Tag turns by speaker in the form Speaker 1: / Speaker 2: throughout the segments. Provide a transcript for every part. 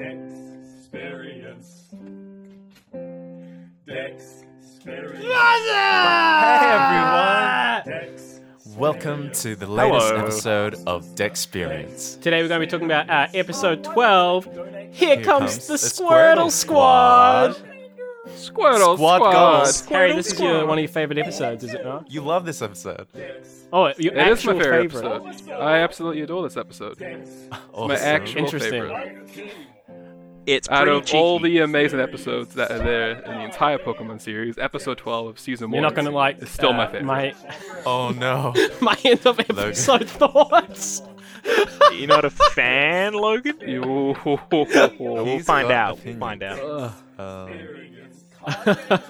Speaker 1: Dexperience. Dexperience.
Speaker 2: Hey everyone! Welcome to the latest
Speaker 3: Hello.
Speaker 2: episode of Dexperience.
Speaker 3: Today we're going to be talking about uh, episode 12. Here, comes,
Speaker 2: comes
Speaker 3: the
Speaker 2: the
Speaker 3: Squirtle,
Speaker 2: Squirtle
Speaker 3: Squad.
Speaker 2: Squad.
Speaker 4: Squirtle
Speaker 2: Squad
Speaker 4: Squad.
Speaker 2: goals.
Speaker 3: Harry, this is your, one of your favorite episodes, is it not?
Speaker 2: You love this episode.
Speaker 3: Oh, your
Speaker 4: It is
Speaker 3: actual
Speaker 4: my favorite,
Speaker 3: favorite.
Speaker 4: episode. I absolutely adore this episode.
Speaker 2: Awesome.
Speaker 4: My actual
Speaker 3: Interesting.
Speaker 4: favorite.
Speaker 3: It's
Speaker 4: Out
Speaker 3: pretty
Speaker 4: of all the amazing episodes that are there in the entire Pokemon series, episode 12 of season 1
Speaker 3: You're not going to like
Speaker 4: is still my
Speaker 3: uh,
Speaker 4: favorite.
Speaker 3: My,
Speaker 2: Oh no.
Speaker 3: my end of episode thoughts.
Speaker 5: You're not a fan, Logan?
Speaker 4: Yo.
Speaker 5: We'll
Speaker 2: He's
Speaker 5: find
Speaker 2: got
Speaker 5: out. We'll
Speaker 2: opinions.
Speaker 5: find out.
Speaker 2: Um,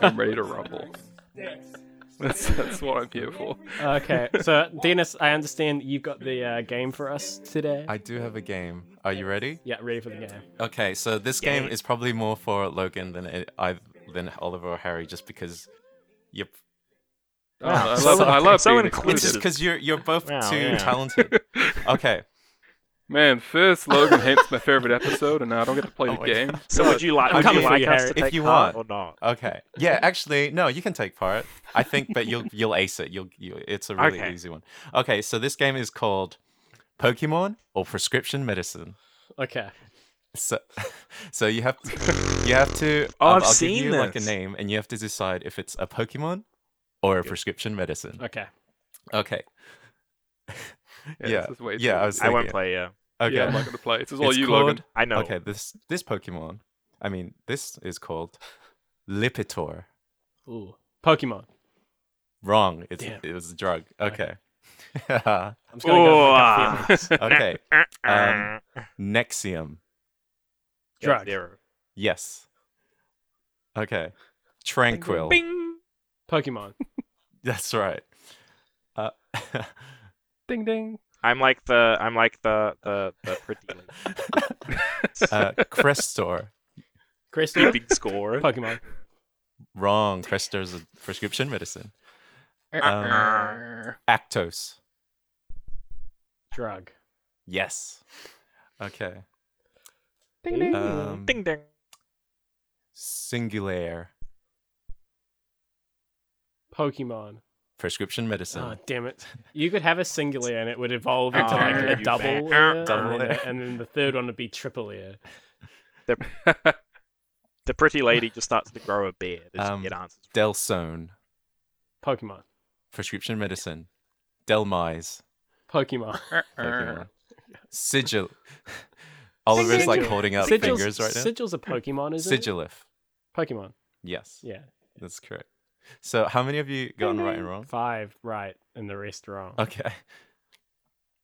Speaker 4: I'm ready to rumble. That's, that's what I'm here for.
Speaker 3: okay, so Dennis, I understand you've got the uh, game for us today.
Speaker 2: I do have a game. Are you ready?
Speaker 3: Yeah, ready for the game.
Speaker 2: Okay, so this game
Speaker 5: Yay.
Speaker 2: is probably more for Logan than it, I than Oliver or Harry, just because. Yep.
Speaker 4: Oh, I
Speaker 5: so-
Speaker 4: love, I love
Speaker 5: so
Speaker 4: being
Speaker 5: inclusive.
Speaker 2: It's just because you're you're both
Speaker 5: Wow,
Speaker 2: too
Speaker 5: yeah.
Speaker 2: talented. Okay.
Speaker 4: Man, first Logan hates my favorite episode, and now I don't get to play
Speaker 2: Oh
Speaker 4: the game.
Speaker 2: God.
Speaker 5: So would you like?
Speaker 3: I'm
Speaker 5: Would
Speaker 3: coming
Speaker 5: you like
Speaker 3: you,
Speaker 5: us
Speaker 3: Harry.
Speaker 5: to
Speaker 2: If
Speaker 5: take
Speaker 2: you
Speaker 5: part
Speaker 2: want.
Speaker 5: or not?
Speaker 2: Okay. Yeah, actually, no, you can take part. I think, but you'll you'll ace it. You'll you, it's a really
Speaker 5: Okay.
Speaker 2: easy one. Okay, so this game is called Pokemon or Prescription Medicine.
Speaker 3: Okay.
Speaker 2: So, so you have to, you have to.
Speaker 5: Oh,
Speaker 2: I'll,
Speaker 5: I've
Speaker 2: I'll
Speaker 5: seen
Speaker 2: give you like a name, and you have to decide if it's a Pokemon or a prescription medicine.
Speaker 3: Okay.
Speaker 2: Okay.
Speaker 4: Yeah,
Speaker 2: Yeah,
Speaker 4: this is way
Speaker 2: yeah, I was
Speaker 5: I won't play. Yeah,
Speaker 2: Okay.
Speaker 4: Yeah, I'm not going to play. This is all
Speaker 2: It's
Speaker 4: you,
Speaker 2: called-
Speaker 4: Logan.
Speaker 5: I know.
Speaker 2: Okay, this this Pokemon. I mean, this is called Lipitor.
Speaker 3: Ooh. Pokemon.
Speaker 2: Wrong. It's
Speaker 3: Damn.
Speaker 2: it was a drug. Okay.
Speaker 3: I'm just going to go
Speaker 5: Ooh,
Speaker 3: with my
Speaker 2: okay. Um, Nexium.
Speaker 3: Drug.
Speaker 5: Zero.
Speaker 2: Yes. Okay. Tranquil.
Speaker 5: Bing.
Speaker 3: Pokemon.
Speaker 2: That's right. Uh,
Speaker 4: Ding ding.
Speaker 5: I'm like the. I'm like the the the pretty lady.
Speaker 2: uh, Crestor.
Speaker 3: Crystal.
Speaker 5: big score.
Speaker 3: Pokemon.
Speaker 2: Wrong. Crestor is a prescription medicine. Um, Actos.
Speaker 3: Drug.
Speaker 2: Yes. Okay.
Speaker 4: Ding ding.
Speaker 2: Um,
Speaker 5: Ding ding.
Speaker 2: Singulair.
Speaker 3: Pokemon.
Speaker 2: Prescription medicine.
Speaker 3: Oh, damn it. You could have a singular and it would evolve into
Speaker 5: Oh,
Speaker 3: like a double
Speaker 5: bad-
Speaker 3: layer,
Speaker 2: Double
Speaker 3: and, then, and then the third one would be triple layer.
Speaker 5: The pretty lady just starts to grow a beard
Speaker 2: Um,
Speaker 5: you get answers.
Speaker 2: Delsone.
Speaker 3: Pokemon.
Speaker 2: Prescription medicine. Delmise.
Speaker 3: Pokemon.
Speaker 2: Pokemon. Sigil. Oliver's like holding up
Speaker 3: Sigil's,
Speaker 2: fingers right now.
Speaker 3: Sigil's a Pokemon, isn't it?
Speaker 2: Sigilyph.
Speaker 3: Pokemon.
Speaker 2: Yes,
Speaker 3: Yeah.
Speaker 2: that's correct. So, how many of you gotten right and wrong?
Speaker 3: Five right and the rest wrong.
Speaker 2: Okay.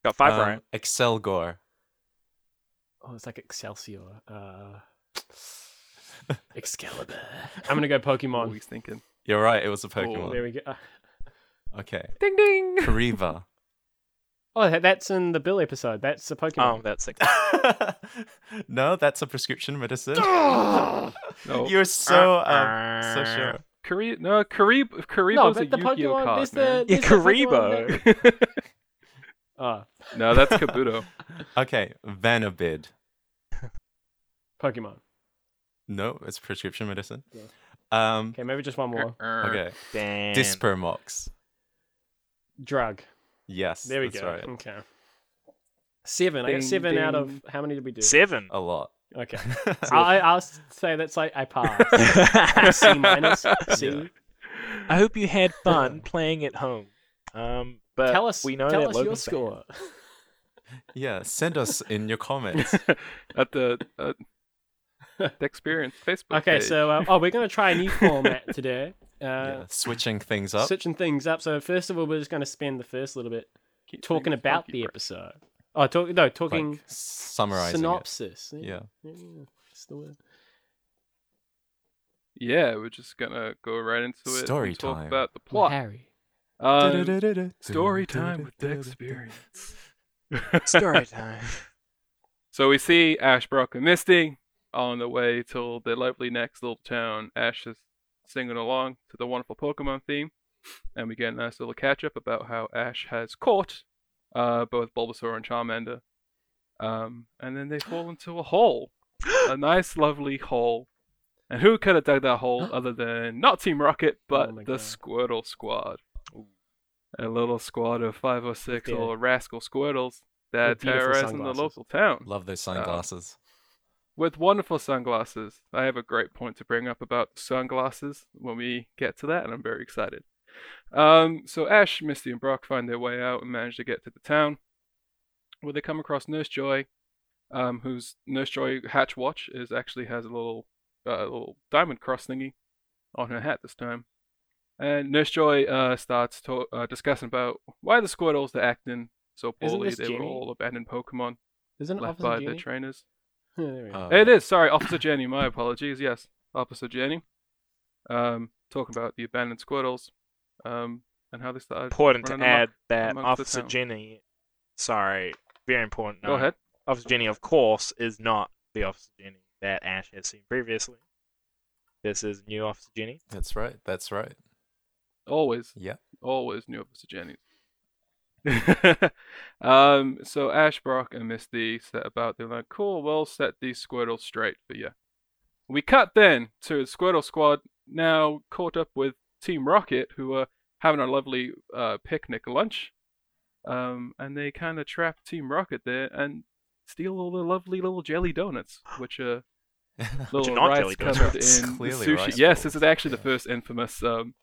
Speaker 5: Got five
Speaker 2: Um,
Speaker 5: right.
Speaker 2: Excelgor.
Speaker 3: Oh, it's like Excelsior. Uh, Excalibur. I'm gonna go Pokemon.
Speaker 4: Always thinking.
Speaker 2: You're right. It was a Pokemon.
Speaker 3: There we go. Uh,
Speaker 2: Okay.
Speaker 4: Ding ding.
Speaker 2: Kariva.
Speaker 3: Oh, that's in the Bill episode. That's a Pokemon.
Speaker 5: Oh, that's six.
Speaker 2: no, that's a prescription medicine.
Speaker 4: No.
Speaker 2: You're so um, so sure.
Speaker 4: Kari- no, Karib- Karibo's
Speaker 3: no,
Speaker 4: a
Speaker 3: the
Speaker 4: Yu-Gi-Oh
Speaker 3: Pokemon.
Speaker 4: card,
Speaker 3: There's the,
Speaker 4: man.
Speaker 5: Yeah,
Speaker 3: there's that-
Speaker 5: Karibo.
Speaker 3: Oh,
Speaker 4: No, that's Kabuto.
Speaker 2: Okay, Vanabid.
Speaker 3: Pokemon.
Speaker 2: No, it's prescription medicine.
Speaker 3: Yeah.
Speaker 2: Um,
Speaker 3: Okay, maybe just one more.
Speaker 2: okay.
Speaker 5: Damn.
Speaker 2: Dispermox.
Speaker 3: Drug.
Speaker 2: Yes,
Speaker 3: There we
Speaker 2: that's
Speaker 3: go.
Speaker 2: right.
Speaker 3: Okay. Seven. I got
Speaker 4: Ding,
Speaker 3: seven out of how many did we do?
Speaker 5: Seven.
Speaker 2: A lot.
Speaker 3: Okay. I, I'll say that's like I passed. C minus. C.
Speaker 2: Yeah.
Speaker 5: I hope you had fun playing at home. Um, but
Speaker 3: Tell us.
Speaker 5: we know
Speaker 3: tell
Speaker 5: that
Speaker 3: us your
Speaker 5: Logan's bad.
Speaker 3: score.
Speaker 2: yeah, send us in your comments.
Speaker 4: At the uh, the experience Facebook.
Speaker 3: Okay,
Speaker 4: page.
Speaker 3: so uh, oh, we're gonna try a new format today. Uh,
Speaker 2: yeah, switching things up.
Speaker 3: switching things up. So first of all, we're just gonna spend the first little bit
Speaker 4: Keep
Speaker 3: talking about
Speaker 4: funky,
Speaker 3: the
Speaker 4: bro.
Speaker 3: episode. Oh, talk, no, talking
Speaker 2: like, summarizing it.
Speaker 3: synopsis.
Speaker 2: Yeah.
Speaker 3: yeah, that's the word.
Speaker 4: Yeah, we're just gonna go right into it.
Speaker 2: Story
Speaker 4: and talk
Speaker 2: time.
Speaker 4: about the
Speaker 3: Well,
Speaker 4: plot.
Speaker 3: Harry.
Speaker 4: Um, story time with the experience.
Speaker 5: Story time.
Speaker 4: So we see Ash, Brock, and Misty on the way to their lovely next little town. Ash is singing along to the wonderful Pokemon theme, and we get a nice little catch up about how Ash has caught uh, both Bulbasaur and Charmander. Um, and then they fall into a hole. a nice, lovely hole. And who could have dug that hole other than not Team Rocket, but
Speaker 3: Oh
Speaker 4: the
Speaker 3: God.
Speaker 4: Squirtle Squad? A little squad of five or six
Speaker 3: Yeah.
Speaker 4: little rascal Squirtles that
Speaker 3: With beautiful
Speaker 4: terrorizing the local town
Speaker 2: Love those sunglasses.
Speaker 4: with wonderful sunglasses. I have a great point to bring up about sunglasses when we get to that, and I'm very excited. Um, so Ash, Misty, and Brock find their way out and manage to get to the town, where they come across Nurse Joy, um, whose Nurse Joy hatch watch is actually has a little, uh, little diamond cross thingy on her hat this time. And Nurse Joy uh, starts to- uh, discussing about why the Squirtles are acting so poorly.
Speaker 3: this
Speaker 4: They were all abandoned Pokemon
Speaker 3: Isn't it
Speaker 4: left
Speaker 3: Officer
Speaker 4: by
Speaker 3: Jenny?
Speaker 4: their trainers.
Speaker 3: Yeah, there we go.
Speaker 2: Uh,
Speaker 4: It is. Sorry, Officer Jenny. My apologies. Yes, Officer Jenny. Um, talking about the abandoned Squirtles, um, and how they started.
Speaker 5: Important to
Speaker 4: running amok
Speaker 5: add that Officer. Jenny, sorry, very important.
Speaker 4: Go
Speaker 5: note.
Speaker 4: ahead.
Speaker 5: Officer Jenny, of course, is not the Officer Jenny that Ash has seen previously. This is new Officer Jenny.
Speaker 2: That's right. That's right.
Speaker 4: Always,
Speaker 2: Yeah.
Speaker 4: always new Officer Jenny. um, so Ash, Brock, and Misty set about. They're like, "Cool, we'll set these Squirtles straight for you." We cut then to the Squirtle Squad now caught up with Team Rocket, who are having a lovely uh, picnic lunch. Um, and they kind of trap Team Rocket there and steal all the lovely little jelly donuts, which are little
Speaker 5: not
Speaker 4: rice
Speaker 5: jelly donuts.
Speaker 4: covered
Speaker 2: It's
Speaker 4: in sushi.
Speaker 2: rice
Speaker 4: yes, this is actually the first infamous um,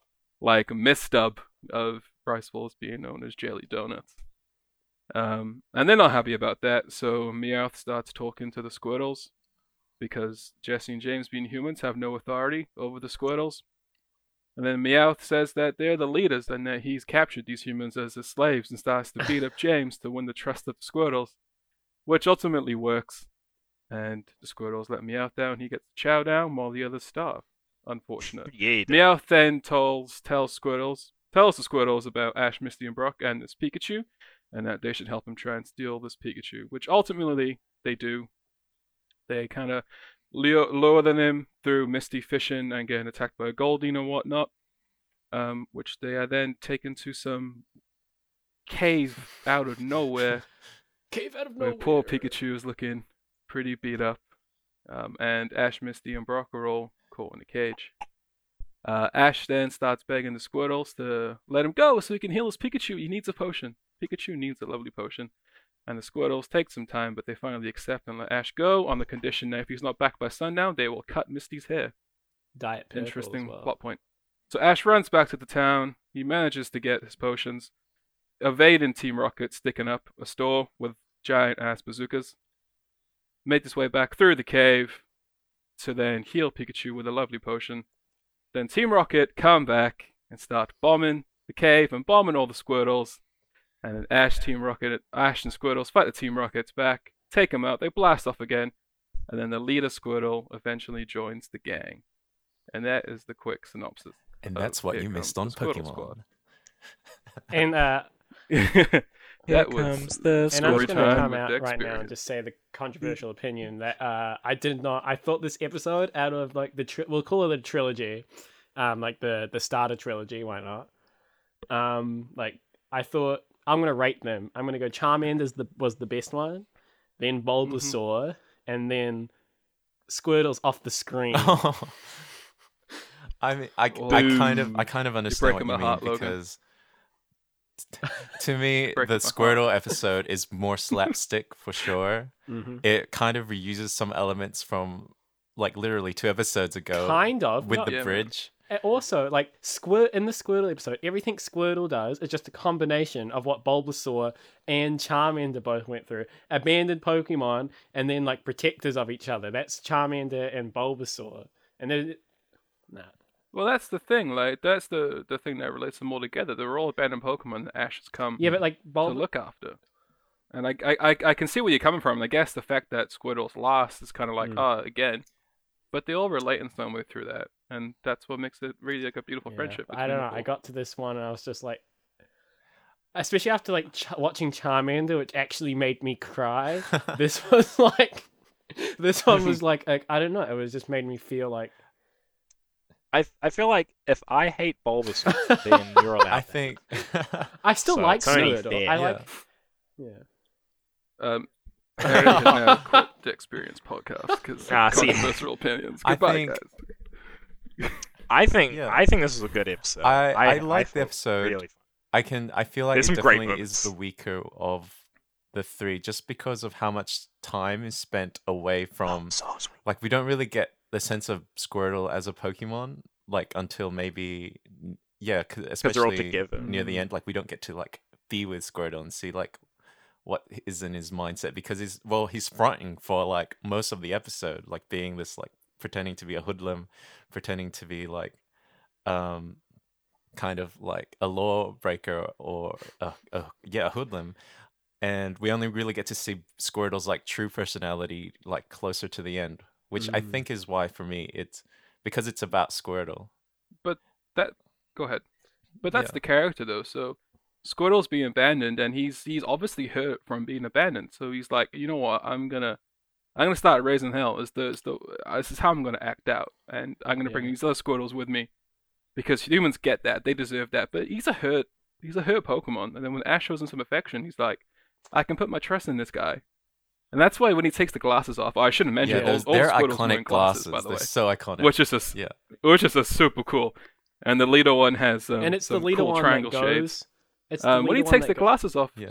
Speaker 4: like misdub of rice balls being known as jelly donuts. Um, and they're not happy about that, so Meowth starts talking to the Squirtles because Jessie and James, being humans, have no authority over the Squirtles. And then Meowth says that they're the leaders and that he's captured these humans as his slaves and starts to beat up James to win the trust of the Squirtles, which ultimately works. And the Squirtles let Meowth down. He gets to chow down while the others starve. Unfortunate.
Speaker 5: Yeah.
Speaker 4: Meowth then tells tells Squirtles tells the Squirtles about Ash, Misty, and Brock and this Pikachu, and that they should help him try and steal this Pikachu, which ultimately they do. They kind of lure, lure them in through Misty fishing and getting attacked by a Goldeen and whatnot, um, which they are then taken to some cave out of nowhere
Speaker 3: Cave out of
Speaker 4: where
Speaker 3: nowhere.
Speaker 4: poor Pikachu is looking pretty beat up, um, and Ash, Misty, and Brock are all caught in a cage. Uh, Ash then starts begging the Squirtles to let him go so he can heal his Pikachu. He needs a potion. Pikachu needs a lovely potion. And the Squirtles take some time, but they finally accept and let Ash go on the condition that if he's not back by sundown, they will cut Misty's hair.
Speaker 3: Diet purple
Speaker 4: Interesting
Speaker 3: well.
Speaker 4: plot point. So Ash runs back to the town. He manages to get his potions, evading Team Rocket, sticking up a store with giant ass bazookas. Make his way back through the cave to then heal Pikachu with a lovely potion. Then Team Rocket come back and start bombing the cave and bombing all the Squirtles. And then Ash, Team Rocket, Ash and Squirtles fight the Team Rockets back, take them out, they blast off again, and then the leader Squirtle eventually joins the gang. And that is the quick synopsis.
Speaker 2: And that's what you missed on Pokemon.
Speaker 4: Squad.
Speaker 3: And uh,
Speaker 4: that
Speaker 5: Here
Speaker 4: was
Speaker 5: comes the
Speaker 3: and I'm just gonna come out
Speaker 4: Dex
Speaker 3: right now and just say the controversial opinion that uh, I did not. I thought this episode out of like the tri- we'll call it a trilogy, um, like the the starter trilogy. Why not? Um, like I thought I'm gonna rate them. I'm gonna go Charmander's the was the best one, then Bulbasaur, and then Squirtle's off the screen.
Speaker 2: I mean, I, I kind of, I kind of understand what you mean
Speaker 4: heart, Logan.
Speaker 2: because to me, the
Speaker 4: my
Speaker 2: Squirtle episode is more slapstick for sure.
Speaker 3: hmm
Speaker 2: It kind of reuses some elements from like literally two episodes ago
Speaker 3: Kind of.
Speaker 2: with
Speaker 3: not-
Speaker 2: the
Speaker 4: Yeah, man.
Speaker 2: bridge.
Speaker 3: Also, like Squirt in the Squirtle episode, everything Squirtle does is just a combination of what Bulbasaur and Charmander both went through: abandoned Pokemon, and then like protectors of each other. That's Charmander and Bulbasaur, and then nah.
Speaker 4: well, that's the thing. Like that's the the thing that relates them all together. They're all abandoned Pokemon that Ash has come
Speaker 3: Yeah, but like
Speaker 4: to look after. And I, I, I, can see where you're coming from. I guess the fact that Squirtle's last is kind of like,
Speaker 3: Mm.
Speaker 4: ah, again. But they all relate in some way through that, and that's what makes it really like a beautiful
Speaker 3: yeah,
Speaker 4: friendship.
Speaker 3: I don't know. I got to this one and I was just like, especially after like ch- watching Charmander, which actually made me cry. this was like, this one was like, like I don't know. It was just made me feel like.
Speaker 5: I I feel like if I hate Bulbasaur, then you're allowed.
Speaker 2: I think
Speaker 3: I still
Speaker 5: So
Speaker 3: like
Speaker 5: it's only
Speaker 3: Squirtle.
Speaker 5: fair,
Speaker 3: I
Speaker 2: yeah.
Speaker 3: like. Yeah.
Speaker 4: Um, Harry has now quit the Experience podcast because
Speaker 5: Ah,
Speaker 4: of
Speaker 5: see-
Speaker 4: controversial opinions.
Speaker 2: Goodbye, I
Speaker 4: Goodbye,
Speaker 2: think-
Speaker 4: guys.
Speaker 5: I think
Speaker 2: Yeah.
Speaker 5: I think this is a good episode.
Speaker 2: I- I like the episode.
Speaker 5: Really.
Speaker 2: I can. I feel like
Speaker 5: There's
Speaker 2: it definitely is the weaker of the three, just because of how much time is spent away from.
Speaker 5: So.
Speaker 2: Like we don't really get the sense of Squirtle as a Pokemon, like until maybe yeah, yeah, 'cause
Speaker 5: they're all
Speaker 2: especially
Speaker 5: together.
Speaker 2: near the
Speaker 3: Mm.
Speaker 2: end. Like we don't get to like be with Squirtle and see like what is in his mindset because he's well he's fronting for like most of the episode, like being this like pretending to be a hoodlum, pretending to be like um kind of like a lawbreaker or a, a yeah a hoodlum and we only really get to see squirtle's like true personality like closer to the end which i
Speaker 3: Mm.
Speaker 2: think is why for me it's because it's about squirtle But that
Speaker 4: Go ahead. But that's
Speaker 2: Yeah.
Speaker 4: the character though. So Squirtle's being abandoned, and he's he's obviously hurt from being abandoned. So he's like, you know what? I'm gonna I'm gonna start raising hell. Is the, is the uh, this is how I'm gonna act out, and I'm gonna bring these other Squirtles with me because humans get that. They deserve that. But he's a hurt he's a hurt Pokemon. And then when Ash shows him some affection, he's like, I can put my trust in this guy. And that's why when he takes the glasses off, I shouldn't mention
Speaker 2: yeah
Speaker 4: it. All, all
Speaker 2: they're
Speaker 4: Squirtles
Speaker 2: iconic glasses,
Speaker 4: by the way.
Speaker 2: they're so iconic
Speaker 4: Which is a s-
Speaker 2: yeah
Speaker 4: which is a super cool. And the leader one has um,
Speaker 3: and it's the
Speaker 4: some
Speaker 3: leader
Speaker 4: cool
Speaker 3: one
Speaker 4: triangle
Speaker 3: that
Speaker 4: shapes.
Speaker 3: Goes. It's
Speaker 4: Um, when he takes the glasses off,
Speaker 2: yeah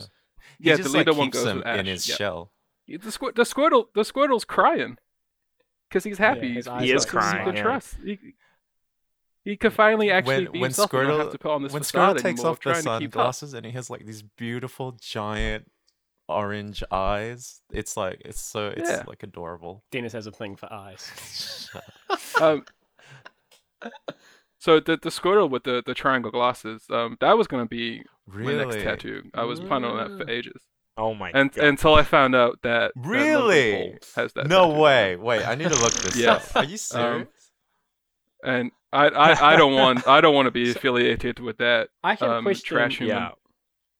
Speaker 4: yeah,
Speaker 2: he
Speaker 4: the leader
Speaker 2: like
Speaker 4: one goes
Speaker 2: them in his
Speaker 4: yeah.
Speaker 2: shell
Speaker 4: The, squir- the Squirtle, the Squirtle's crying because he's happy.
Speaker 3: his
Speaker 4: he's,
Speaker 5: He is
Speaker 3: like-
Speaker 5: crying,
Speaker 4: Good
Speaker 5: yeah.
Speaker 4: trust. He, he can finally actually
Speaker 2: when
Speaker 4: be
Speaker 2: when
Speaker 4: himself and have
Speaker 2: Squirtle
Speaker 4: to put on this
Speaker 2: when
Speaker 4: facade
Speaker 2: Squirtle takes off the
Speaker 4: trying to keep up.
Speaker 2: sunglasses and he has like these beautiful giant orange eyes it's like it's so it's
Speaker 4: Yeah.
Speaker 2: like adorable
Speaker 3: Dennis has a thing for eyes.
Speaker 4: Um, so the the Squirtle with the, the triangle glasses, um, that was gonna be
Speaker 2: really
Speaker 4: my next tattoo. I was planning on that for ages,
Speaker 5: Oh my
Speaker 4: and
Speaker 5: god.
Speaker 4: until I found out that that
Speaker 2: Really?
Speaker 4: Paul has that.
Speaker 2: no
Speaker 4: tattoo.
Speaker 2: way wait i need to look this
Speaker 4: Yeah.
Speaker 2: up are you serious
Speaker 4: And I, I, I don't want I don't want to be affiliated with that.
Speaker 3: I have a
Speaker 4: Um,
Speaker 3: question.
Speaker 4: trash human.
Speaker 5: yeah.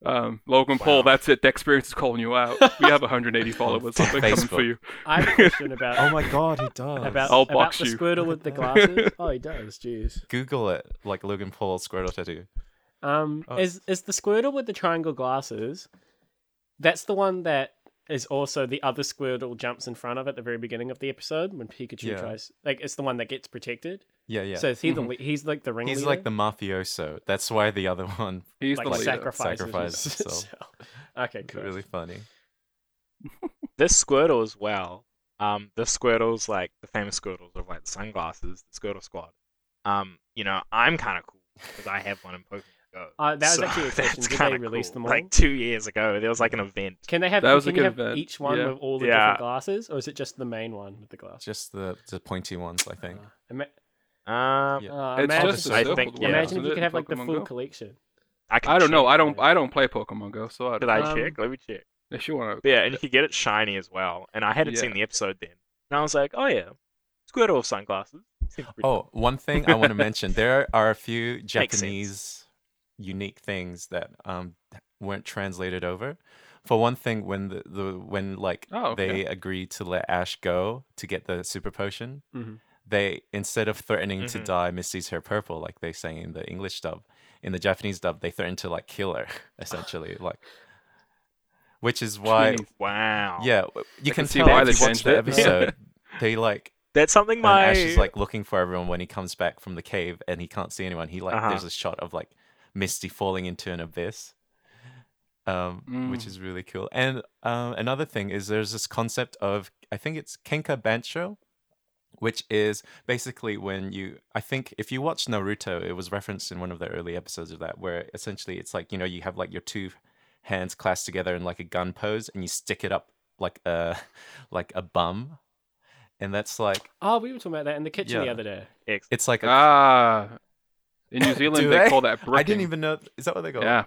Speaker 4: Um, Logan Paul,
Speaker 5: Wow.
Speaker 4: that's it. The experience is calling you out. We have 180 followers. I've been coming for you.
Speaker 3: I have a question about
Speaker 2: oh my god he does
Speaker 3: about,
Speaker 4: I'll
Speaker 3: about
Speaker 4: box
Speaker 3: the
Speaker 4: you.
Speaker 3: Squirtle with the glasses. oh, he does. Jeez.
Speaker 2: google it like logan paul squirtle tattoo
Speaker 3: Um,
Speaker 2: Oh.
Speaker 3: is is the Squirtle with the triangle glasses? That's the one that is also the other Squirtle jumps in front of at the very beginning of the episode when Pikachu
Speaker 2: Yeah.
Speaker 3: tries. Like it's the one that gets protected.
Speaker 2: yeah yeah
Speaker 3: So is he the le- he's like the ringleader.
Speaker 2: he's like the mafioso that's why the other one
Speaker 4: He's
Speaker 3: like
Speaker 4: the leader.
Speaker 3: sacrifices
Speaker 2: Sacrifices
Speaker 3: himself. okay,
Speaker 2: is
Speaker 3: cool.
Speaker 2: really funny
Speaker 5: This Squirtle as well. Um, the Squirtles like the famous Squirtles of like the sunglasses, the Squirtle Squad. Um, you know, I'm kind of cool because I have one in Pokemon Go.
Speaker 3: Uh, that was
Speaker 5: So
Speaker 3: actually a question.
Speaker 5: that's
Speaker 3: Did they
Speaker 5: kinda
Speaker 3: release
Speaker 5: cool.
Speaker 3: them all?
Speaker 5: Like two years ago, there was like an event.
Speaker 3: Can they have?
Speaker 4: That was a
Speaker 3: can you
Speaker 4: good
Speaker 3: have
Speaker 4: event,
Speaker 3: each one
Speaker 4: yeah.
Speaker 3: with all the
Speaker 5: Yeah.
Speaker 3: different glasses, or is it just the main one with the glasses?
Speaker 2: just the the pointy ones i think
Speaker 3: Uh, ima-
Speaker 5: Um,
Speaker 2: Yeah.
Speaker 3: uh,
Speaker 4: It's
Speaker 3: imagine,
Speaker 4: just a
Speaker 5: I
Speaker 4: circle
Speaker 5: think-
Speaker 4: one,
Speaker 5: yeah.
Speaker 3: imagine if you could have like the full
Speaker 4: Go?
Speaker 3: collection.
Speaker 5: I,
Speaker 4: I don't know. I don't. I don't play Pokemon Go, so I
Speaker 5: Did
Speaker 4: don't.
Speaker 5: I
Speaker 3: Um,
Speaker 5: check? Let me check.
Speaker 4: If you want
Speaker 5: Yeah, and you could get it shiny as well. And I hadn't seen the episode then. And I was like, oh yeah, Squirtle sunglasses.
Speaker 2: Oh, one thing I want to mention: there are a few. Japanese unique things that um weren't translated over. For one thing, when the, the when like
Speaker 4: Oh, okay.
Speaker 2: they agreed to let Ash go to get the super potion,
Speaker 3: Mhm.
Speaker 2: they instead of threatening to
Speaker 5: Mhm.
Speaker 2: dye Misty's hair purple like they say in the English dub, in the Japanese dub they threatened to like kill her essentially, like. Which is why,
Speaker 4: Jeez.
Speaker 5: Wow.
Speaker 2: yeah, you
Speaker 4: I
Speaker 2: can
Speaker 4: see
Speaker 2: tell
Speaker 5: why they
Speaker 2: watch
Speaker 4: changed
Speaker 2: the episode. they like
Speaker 5: That's something my
Speaker 2: Ash is like looking for everyone when he comes back from the cave and he can't see anyone. He like
Speaker 5: Uh-huh.
Speaker 2: there's a shot of like Misty falling into an abyss, um, which
Speaker 4: Mm.
Speaker 2: is really cool. And um, another thing is there's this concept of I think it's Kenka Bancho, which is basically when you I think if you watch Naruto, it was referenced in one of the early episodes of that where essentially it's like you know you have like your two hands clasped together in like a gun pose and you stick it up like a like a bum. And that's like
Speaker 3: Oh, we were talking about that in the kitchen the other day.
Speaker 2: It's like a
Speaker 4: Ah, in New Zealand they,
Speaker 2: they?
Speaker 4: call that bricking.
Speaker 2: I didn't even know. Is that what they call
Speaker 4: Yeah.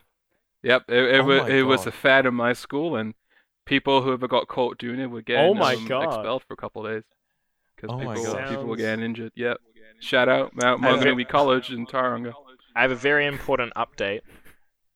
Speaker 4: Yep. It, it,
Speaker 2: Oh
Speaker 4: was it was a fad in my school, and people who ever got caught doing it would get
Speaker 3: Oh my
Speaker 4: um,
Speaker 3: God.
Speaker 4: expelled for a couple of days because
Speaker 2: Oh
Speaker 4: people
Speaker 2: God.
Speaker 4: people were
Speaker 3: Sounds-
Speaker 4: getting injured. Yep. Shout out Mount
Speaker 5: I
Speaker 4: Maunganui College in Tauranga.
Speaker 5: I have a very important update.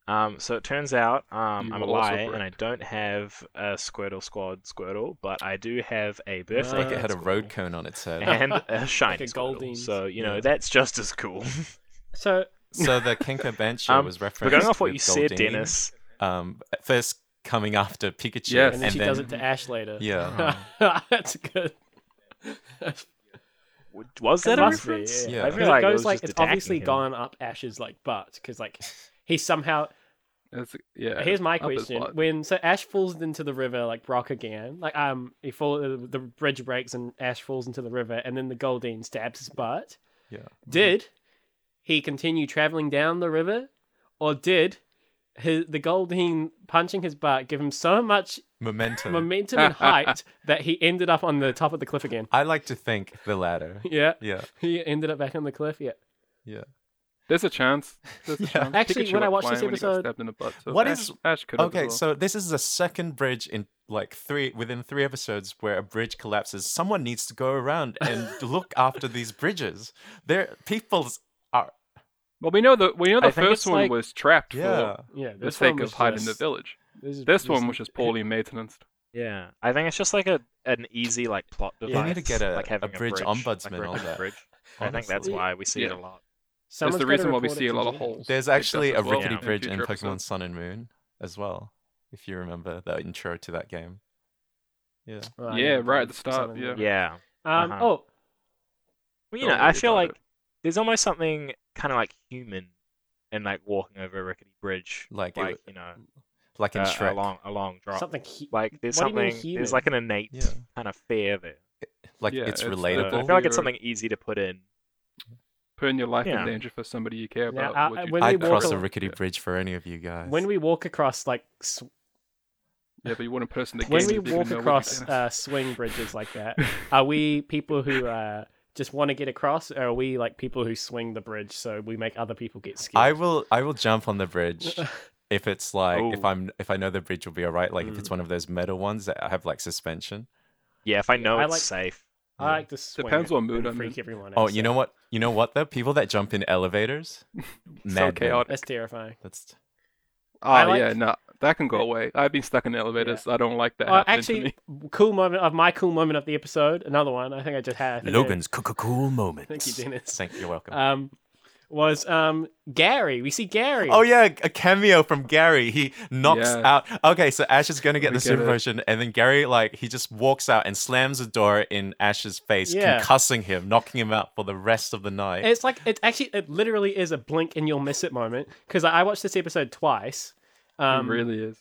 Speaker 5: Um, so it turns out um, I'm a
Speaker 4: will
Speaker 5: lie, and. I don't have a Squirtle Squad Squirtle, but I do have a
Speaker 2: it?
Speaker 5: birthday.
Speaker 2: Like it had a road cone on its head.
Speaker 5: and a shiny
Speaker 3: a
Speaker 5: Squirtle.
Speaker 3: Goldeen's.
Speaker 5: So you know
Speaker 2: Yeah.
Speaker 5: that's just as cool.
Speaker 3: So
Speaker 2: So the Kenka Bancho
Speaker 5: Um,
Speaker 2: was
Speaker 5: but
Speaker 2: referenced.
Speaker 5: going off what
Speaker 2: with
Speaker 5: you said, Dennis,
Speaker 2: Um, first coming after Pikachu.
Speaker 4: Yes.
Speaker 3: and then she does it to Ash later.
Speaker 2: Yeah.
Speaker 3: that's good.
Speaker 5: Was that a
Speaker 3: must be,
Speaker 5: reference?
Speaker 2: Yeah.
Speaker 5: I feel like
Speaker 3: it
Speaker 5: it
Speaker 3: goes
Speaker 5: was
Speaker 3: like it's obviously
Speaker 5: him.
Speaker 3: gone up Ash's like butt because like he somehow.
Speaker 4: It's, yeah.
Speaker 3: Here's my question. When so Ash falls into the river like Brock again, like um he fall the bridge breaks and Ash falls into the river, and then the Goldeen stabs his butt.
Speaker 2: Yeah.
Speaker 3: Did he continue traveling down the river, or did his, the Goldeen punching his butt give him so much
Speaker 2: Momentum.
Speaker 3: momentum and height that he ended up on the top of the cliff again?
Speaker 2: I like to think the latter.
Speaker 3: Yeah,
Speaker 2: Yeah.
Speaker 3: he ended up back on the cliff. Yeah.
Speaker 2: Yeah.
Speaker 4: There's a chance. There's a
Speaker 2: Yeah.
Speaker 4: chance.
Speaker 3: Actually,
Speaker 4: Pikachu
Speaker 3: when I watched this
Speaker 4: flying when he got
Speaker 3: episode-
Speaker 4: stabbed in the butt, so
Speaker 2: What
Speaker 4: Ash,
Speaker 2: is-
Speaker 4: Ash could
Speaker 2: Okay,
Speaker 4: well.
Speaker 2: so this is the second bridge in like three within three episodes where a bridge collapses. Someone needs to go around and look after these bridges. There, people's are
Speaker 4: Well, we know the we know the
Speaker 5: think
Speaker 4: first one
Speaker 5: like-
Speaker 4: was trapped
Speaker 2: yeah.
Speaker 4: for
Speaker 3: Yeah,
Speaker 4: the
Speaker 3: this
Speaker 4: sake of
Speaker 3: was
Speaker 4: hiding the village.
Speaker 3: This, is-
Speaker 4: This
Speaker 3: this
Speaker 4: one was just poorly maintained.
Speaker 5: Yeah, I think it's just like a an easy like plot
Speaker 3: Yeah.
Speaker 5: device.
Speaker 3: They
Speaker 2: need to get a-
Speaker 5: like having
Speaker 2: a bridge
Speaker 5: bridge,
Speaker 2: ombudsman
Speaker 5: like a
Speaker 2: on that,
Speaker 5: Bridge. I think that's why we see it a lot.
Speaker 3: Someone's
Speaker 4: That's the reason why we see a lot of holes.
Speaker 2: There's actually a
Speaker 4: as well
Speaker 2: rickety
Speaker 5: in
Speaker 2: bridge in Pokemon
Speaker 4: episodes.
Speaker 2: Sun and Moon as well. If you remember the intro to that game. Yeah.
Speaker 3: Oh,
Speaker 4: Yeah,
Speaker 3: never
Speaker 4: right at the start, yeah.
Speaker 5: Yeah.
Speaker 3: Um.
Speaker 5: Uh-huh.
Speaker 3: Oh,
Speaker 5: Well, you know, I feel like
Speaker 4: it.
Speaker 5: there's almost something kind of like human and like walking over a rickety bridge,
Speaker 2: Like
Speaker 5: like
Speaker 2: w-
Speaker 5: you know,
Speaker 2: Like in
Speaker 5: uh,
Speaker 2: Shrek.
Speaker 5: a long a long drop.
Speaker 3: something. He-
Speaker 5: Like there's
Speaker 3: What do you mean
Speaker 5: something, there's like an innate
Speaker 2: Yeah.
Speaker 5: kind of fear there.
Speaker 2: Like
Speaker 4: Yeah,
Speaker 2: it's
Speaker 4: it's, uh,
Speaker 2: relatable.
Speaker 5: I feel like it's something easy to put in.
Speaker 4: Putting your life
Speaker 5: Yeah.
Speaker 4: in danger for somebody you care
Speaker 3: Now,
Speaker 4: about.
Speaker 3: uh,
Speaker 4: would you
Speaker 3: when we
Speaker 2: I'd
Speaker 3: walk
Speaker 2: cross
Speaker 3: al-
Speaker 2: a rickety
Speaker 4: Yeah.
Speaker 2: bridge for any of you guys.
Speaker 3: when we walk across like sw-
Speaker 4: Yeah, but you want a person us in the
Speaker 3: when we
Speaker 4: if you didn't
Speaker 3: walk across uh, swing bridges like that, are we people who uh, just want to get across, or are we like people who swing the bridge so we make other people get scared?
Speaker 2: I will I will jump on the bridge if it's like if
Speaker 5: Oh.
Speaker 2: I'm if I know the bridge will be alright, like if
Speaker 3: Mm.
Speaker 2: it's one of those metal ones that have like suspension.
Speaker 5: Yeah, if I know
Speaker 3: I
Speaker 5: it's
Speaker 3: like-
Speaker 5: safe.
Speaker 3: I like to swing
Speaker 4: Depends
Speaker 3: it
Speaker 4: what mood I'm
Speaker 3: freak
Speaker 4: in.
Speaker 3: everyone
Speaker 2: Oh,
Speaker 3: else
Speaker 2: you know what? You know what though? People that jump in elevators,
Speaker 4: so
Speaker 2: madmen.
Speaker 4: chaotic.
Speaker 3: That's terrifying.
Speaker 2: That's
Speaker 4: Oh
Speaker 3: I like-
Speaker 4: yeah, no, that can go away. I've been stuck in elevators. I don't like that. Happening to
Speaker 3: actually,
Speaker 4: me.
Speaker 3: cool moment of my cool moment of the episode. Another one. I think I just had. I think I-
Speaker 2: Logan's cool moment.
Speaker 3: Thank you, Dennis.
Speaker 2: Thank you. You're welcome.
Speaker 3: Um, was um Gary. We see Gary.
Speaker 2: Oh yeah, a cameo from Gary. He knocks
Speaker 4: Yeah.
Speaker 2: out. Okay, so Ash is gonna get
Speaker 4: We
Speaker 2: the
Speaker 4: get
Speaker 2: super
Speaker 4: it.
Speaker 2: potion, and then Gary like he just walks out and slams the door in Ash's face,
Speaker 3: Yeah.
Speaker 2: concussing him, knocking him out for the rest of the night.
Speaker 3: It's like it actually it literally is a blink and you'll miss it moment because I watched this episode twice. Um,
Speaker 4: it really is.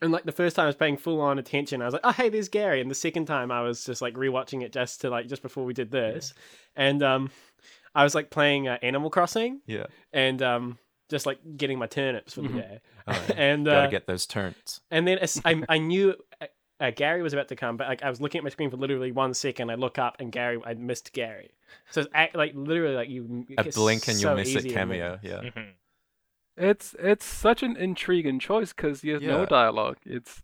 Speaker 3: And like the first time I was paying full on attention, I was like, "Oh, hey, there's Gary." And the second time I was just like rewatching it just to like just before we did this, and um, I was like playing uh, Animal Crossing
Speaker 2: yeah,
Speaker 3: and um, just like getting my turnips for the
Speaker 4: Mhm.
Speaker 3: day.
Speaker 2: Oh, yeah.
Speaker 3: and
Speaker 2: gotta
Speaker 3: uh,
Speaker 2: get those turns.
Speaker 3: and then as- I I knew. Uh, uh, Gary was about to come, but like I was looking at my screen for literally one second. I look up and Gary, I missed Gary. So it's act, like literally like you
Speaker 2: A blink and
Speaker 3: so
Speaker 2: you'll miss it cameo. Yeah,
Speaker 5: Mhm.
Speaker 4: It's it's such an intriguing choice because he has no dialogue. It's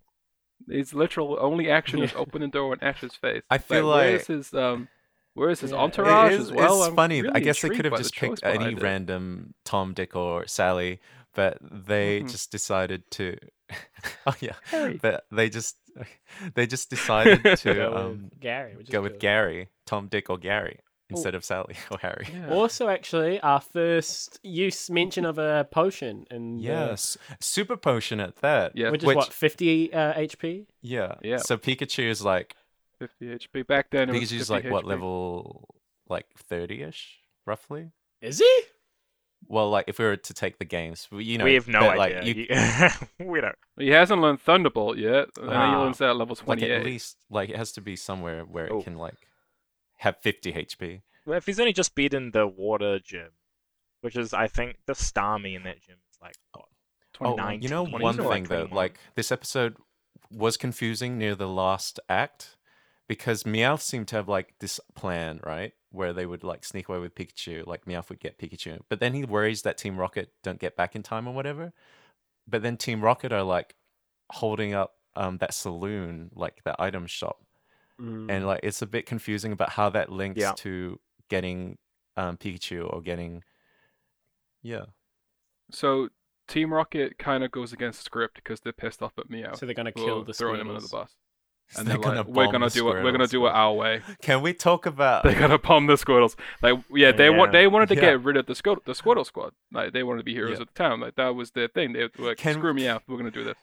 Speaker 4: it's literal only action is open the door in Ash's face.
Speaker 2: I feel
Speaker 4: where's
Speaker 2: like-
Speaker 4: his um where's his
Speaker 3: Yeah.
Speaker 4: entourage
Speaker 2: it is,
Speaker 4: as well?
Speaker 2: It's
Speaker 4: I'm
Speaker 2: funny. I guess they could have just picked any
Speaker 4: it.
Speaker 2: random Tom, Dick, or Sally, but they
Speaker 4: Mhm.
Speaker 2: just decided to. oh yeah,
Speaker 4: Harry.
Speaker 2: but they just they just decided
Speaker 3: go
Speaker 2: to
Speaker 3: with
Speaker 2: um,
Speaker 3: Gary.
Speaker 2: Go with. Gary, Tom, Dick, or Gary. Instead of Sally or Harry.
Speaker 4: Yeah.
Speaker 3: Also, actually, our first use mention of a potion, and
Speaker 2: Yes, super potion at that.
Speaker 4: Yeah.
Speaker 3: which is
Speaker 2: Which-
Speaker 3: what fifty uh, HP.
Speaker 2: Yeah.
Speaker 4: Yeah.
Speaker 2: So Pikachu is like
Speaker 4: 50 HP. Back then, it was
Speaker 2: Pikachu's
Speaker 4: 50
Speaker 2: like what level? Like thirty ish, roughly.
Speaker 3: Is he?
Speaker 2: Well, like if we were to take the games, we- you know,
Speaker 5: we have no
Speaker 2: but,
Speaker 5: idea.
Speaker 2: Like, you,
Speaker 5: You- we don't.
Speaker 4: He hasn't learned Thunderbolt yet. and he
Speaker 5: Ah.
Speaker 4: learns that at level
Speaker 2: like at least like it has to be somewhere where
Speaker 5: Oh.
Speaker 2: it can like have 50 HP.
Speaker 5: Well, if he's only just beaten the water gym, which is, I think, the Starmie in that gym is like what,
Speaker 2: Oh,
Speaker 5: 29,
Speaker 2: you know
Speaker 5: 20,
Speaker 2: one
Speaker 5: or like
Speaker 2: thing though, like this episode was confusing near the last act because Meowth seemed to have like this plan, right? Where they would like sneak away with Pikachu, like Meowth would get Pikachu. But then he worries that Team Rocket don't get back in time or whatever. But then Team Rocket are like holding up um that saloon, like that item shop.
Speaker 3: Mm.
Speaker 2: And like it's a bit confusing about how that links
Speaker 5: Yeah.
Speaker 2: to getting um Pikachu or getting Yeah.
Speaker 4: So Team Rocket kind of goes against script because they're pissed off at Meowth.
Speaker 3: so they're gonna kill the
Speaker 4: throwing him under the bus. And
Speaker 2: They're
Speaker 4: they're like,
Speaker 2: gonna
Speaker 4: we're gonna do it. We're gonna do it our way.
Speaker 2: Can we talk about
Speaker 4: They're gonna bomb the Squirtles. Like, yeah, they want they wanted to
Speaker 2: Yeah.
Speaker 4: get rid of the Squirtle, the Squirtle Squad. Like, they wanted to be heroes
Speaker 2: Yeah.
Speaker 4: of the town. Like, that was their thing. They were like,
Speaker 2: Can-
Speaker 4: screw me out. We're gonna do this.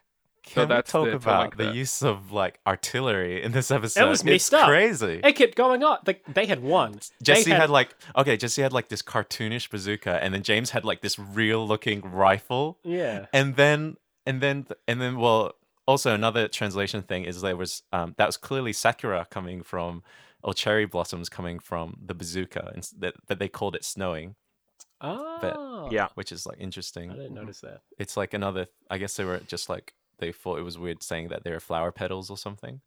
Speaker 2: Can
Speaker 4: that's
Speaker 2: we talk
Speaker 4: the-
Speaker 2: about the use of like artillery in this episode?
Speaker 3: It was
Speaker 2: it's
Speaker 3: messed up.
Speaker 2: crazy.
Speaker 3: It kept going on. Like they had one.
Speaker 2: Jessie
Speaker 3: They
Speaker 2: had... like okay, Jessie had like this cartoonish bazooka, and then James had like this real looking rifle,
Speaker 3: yeah.
Speaker 2: and then and then and then well, also another translation thing is there was um that was clearly Sakura coming from or cherry blossoms coming from the bazooka, and s- that they called it snowing,
Speaker 3: Oh.
Speaker 5: Yeah.
Speaker 2: which is like interesting.
Speaker 3: I didn't notice that.
Speaker 2: It's like another. I guess they were just like they thought it was weird saying that they were flower petals or something.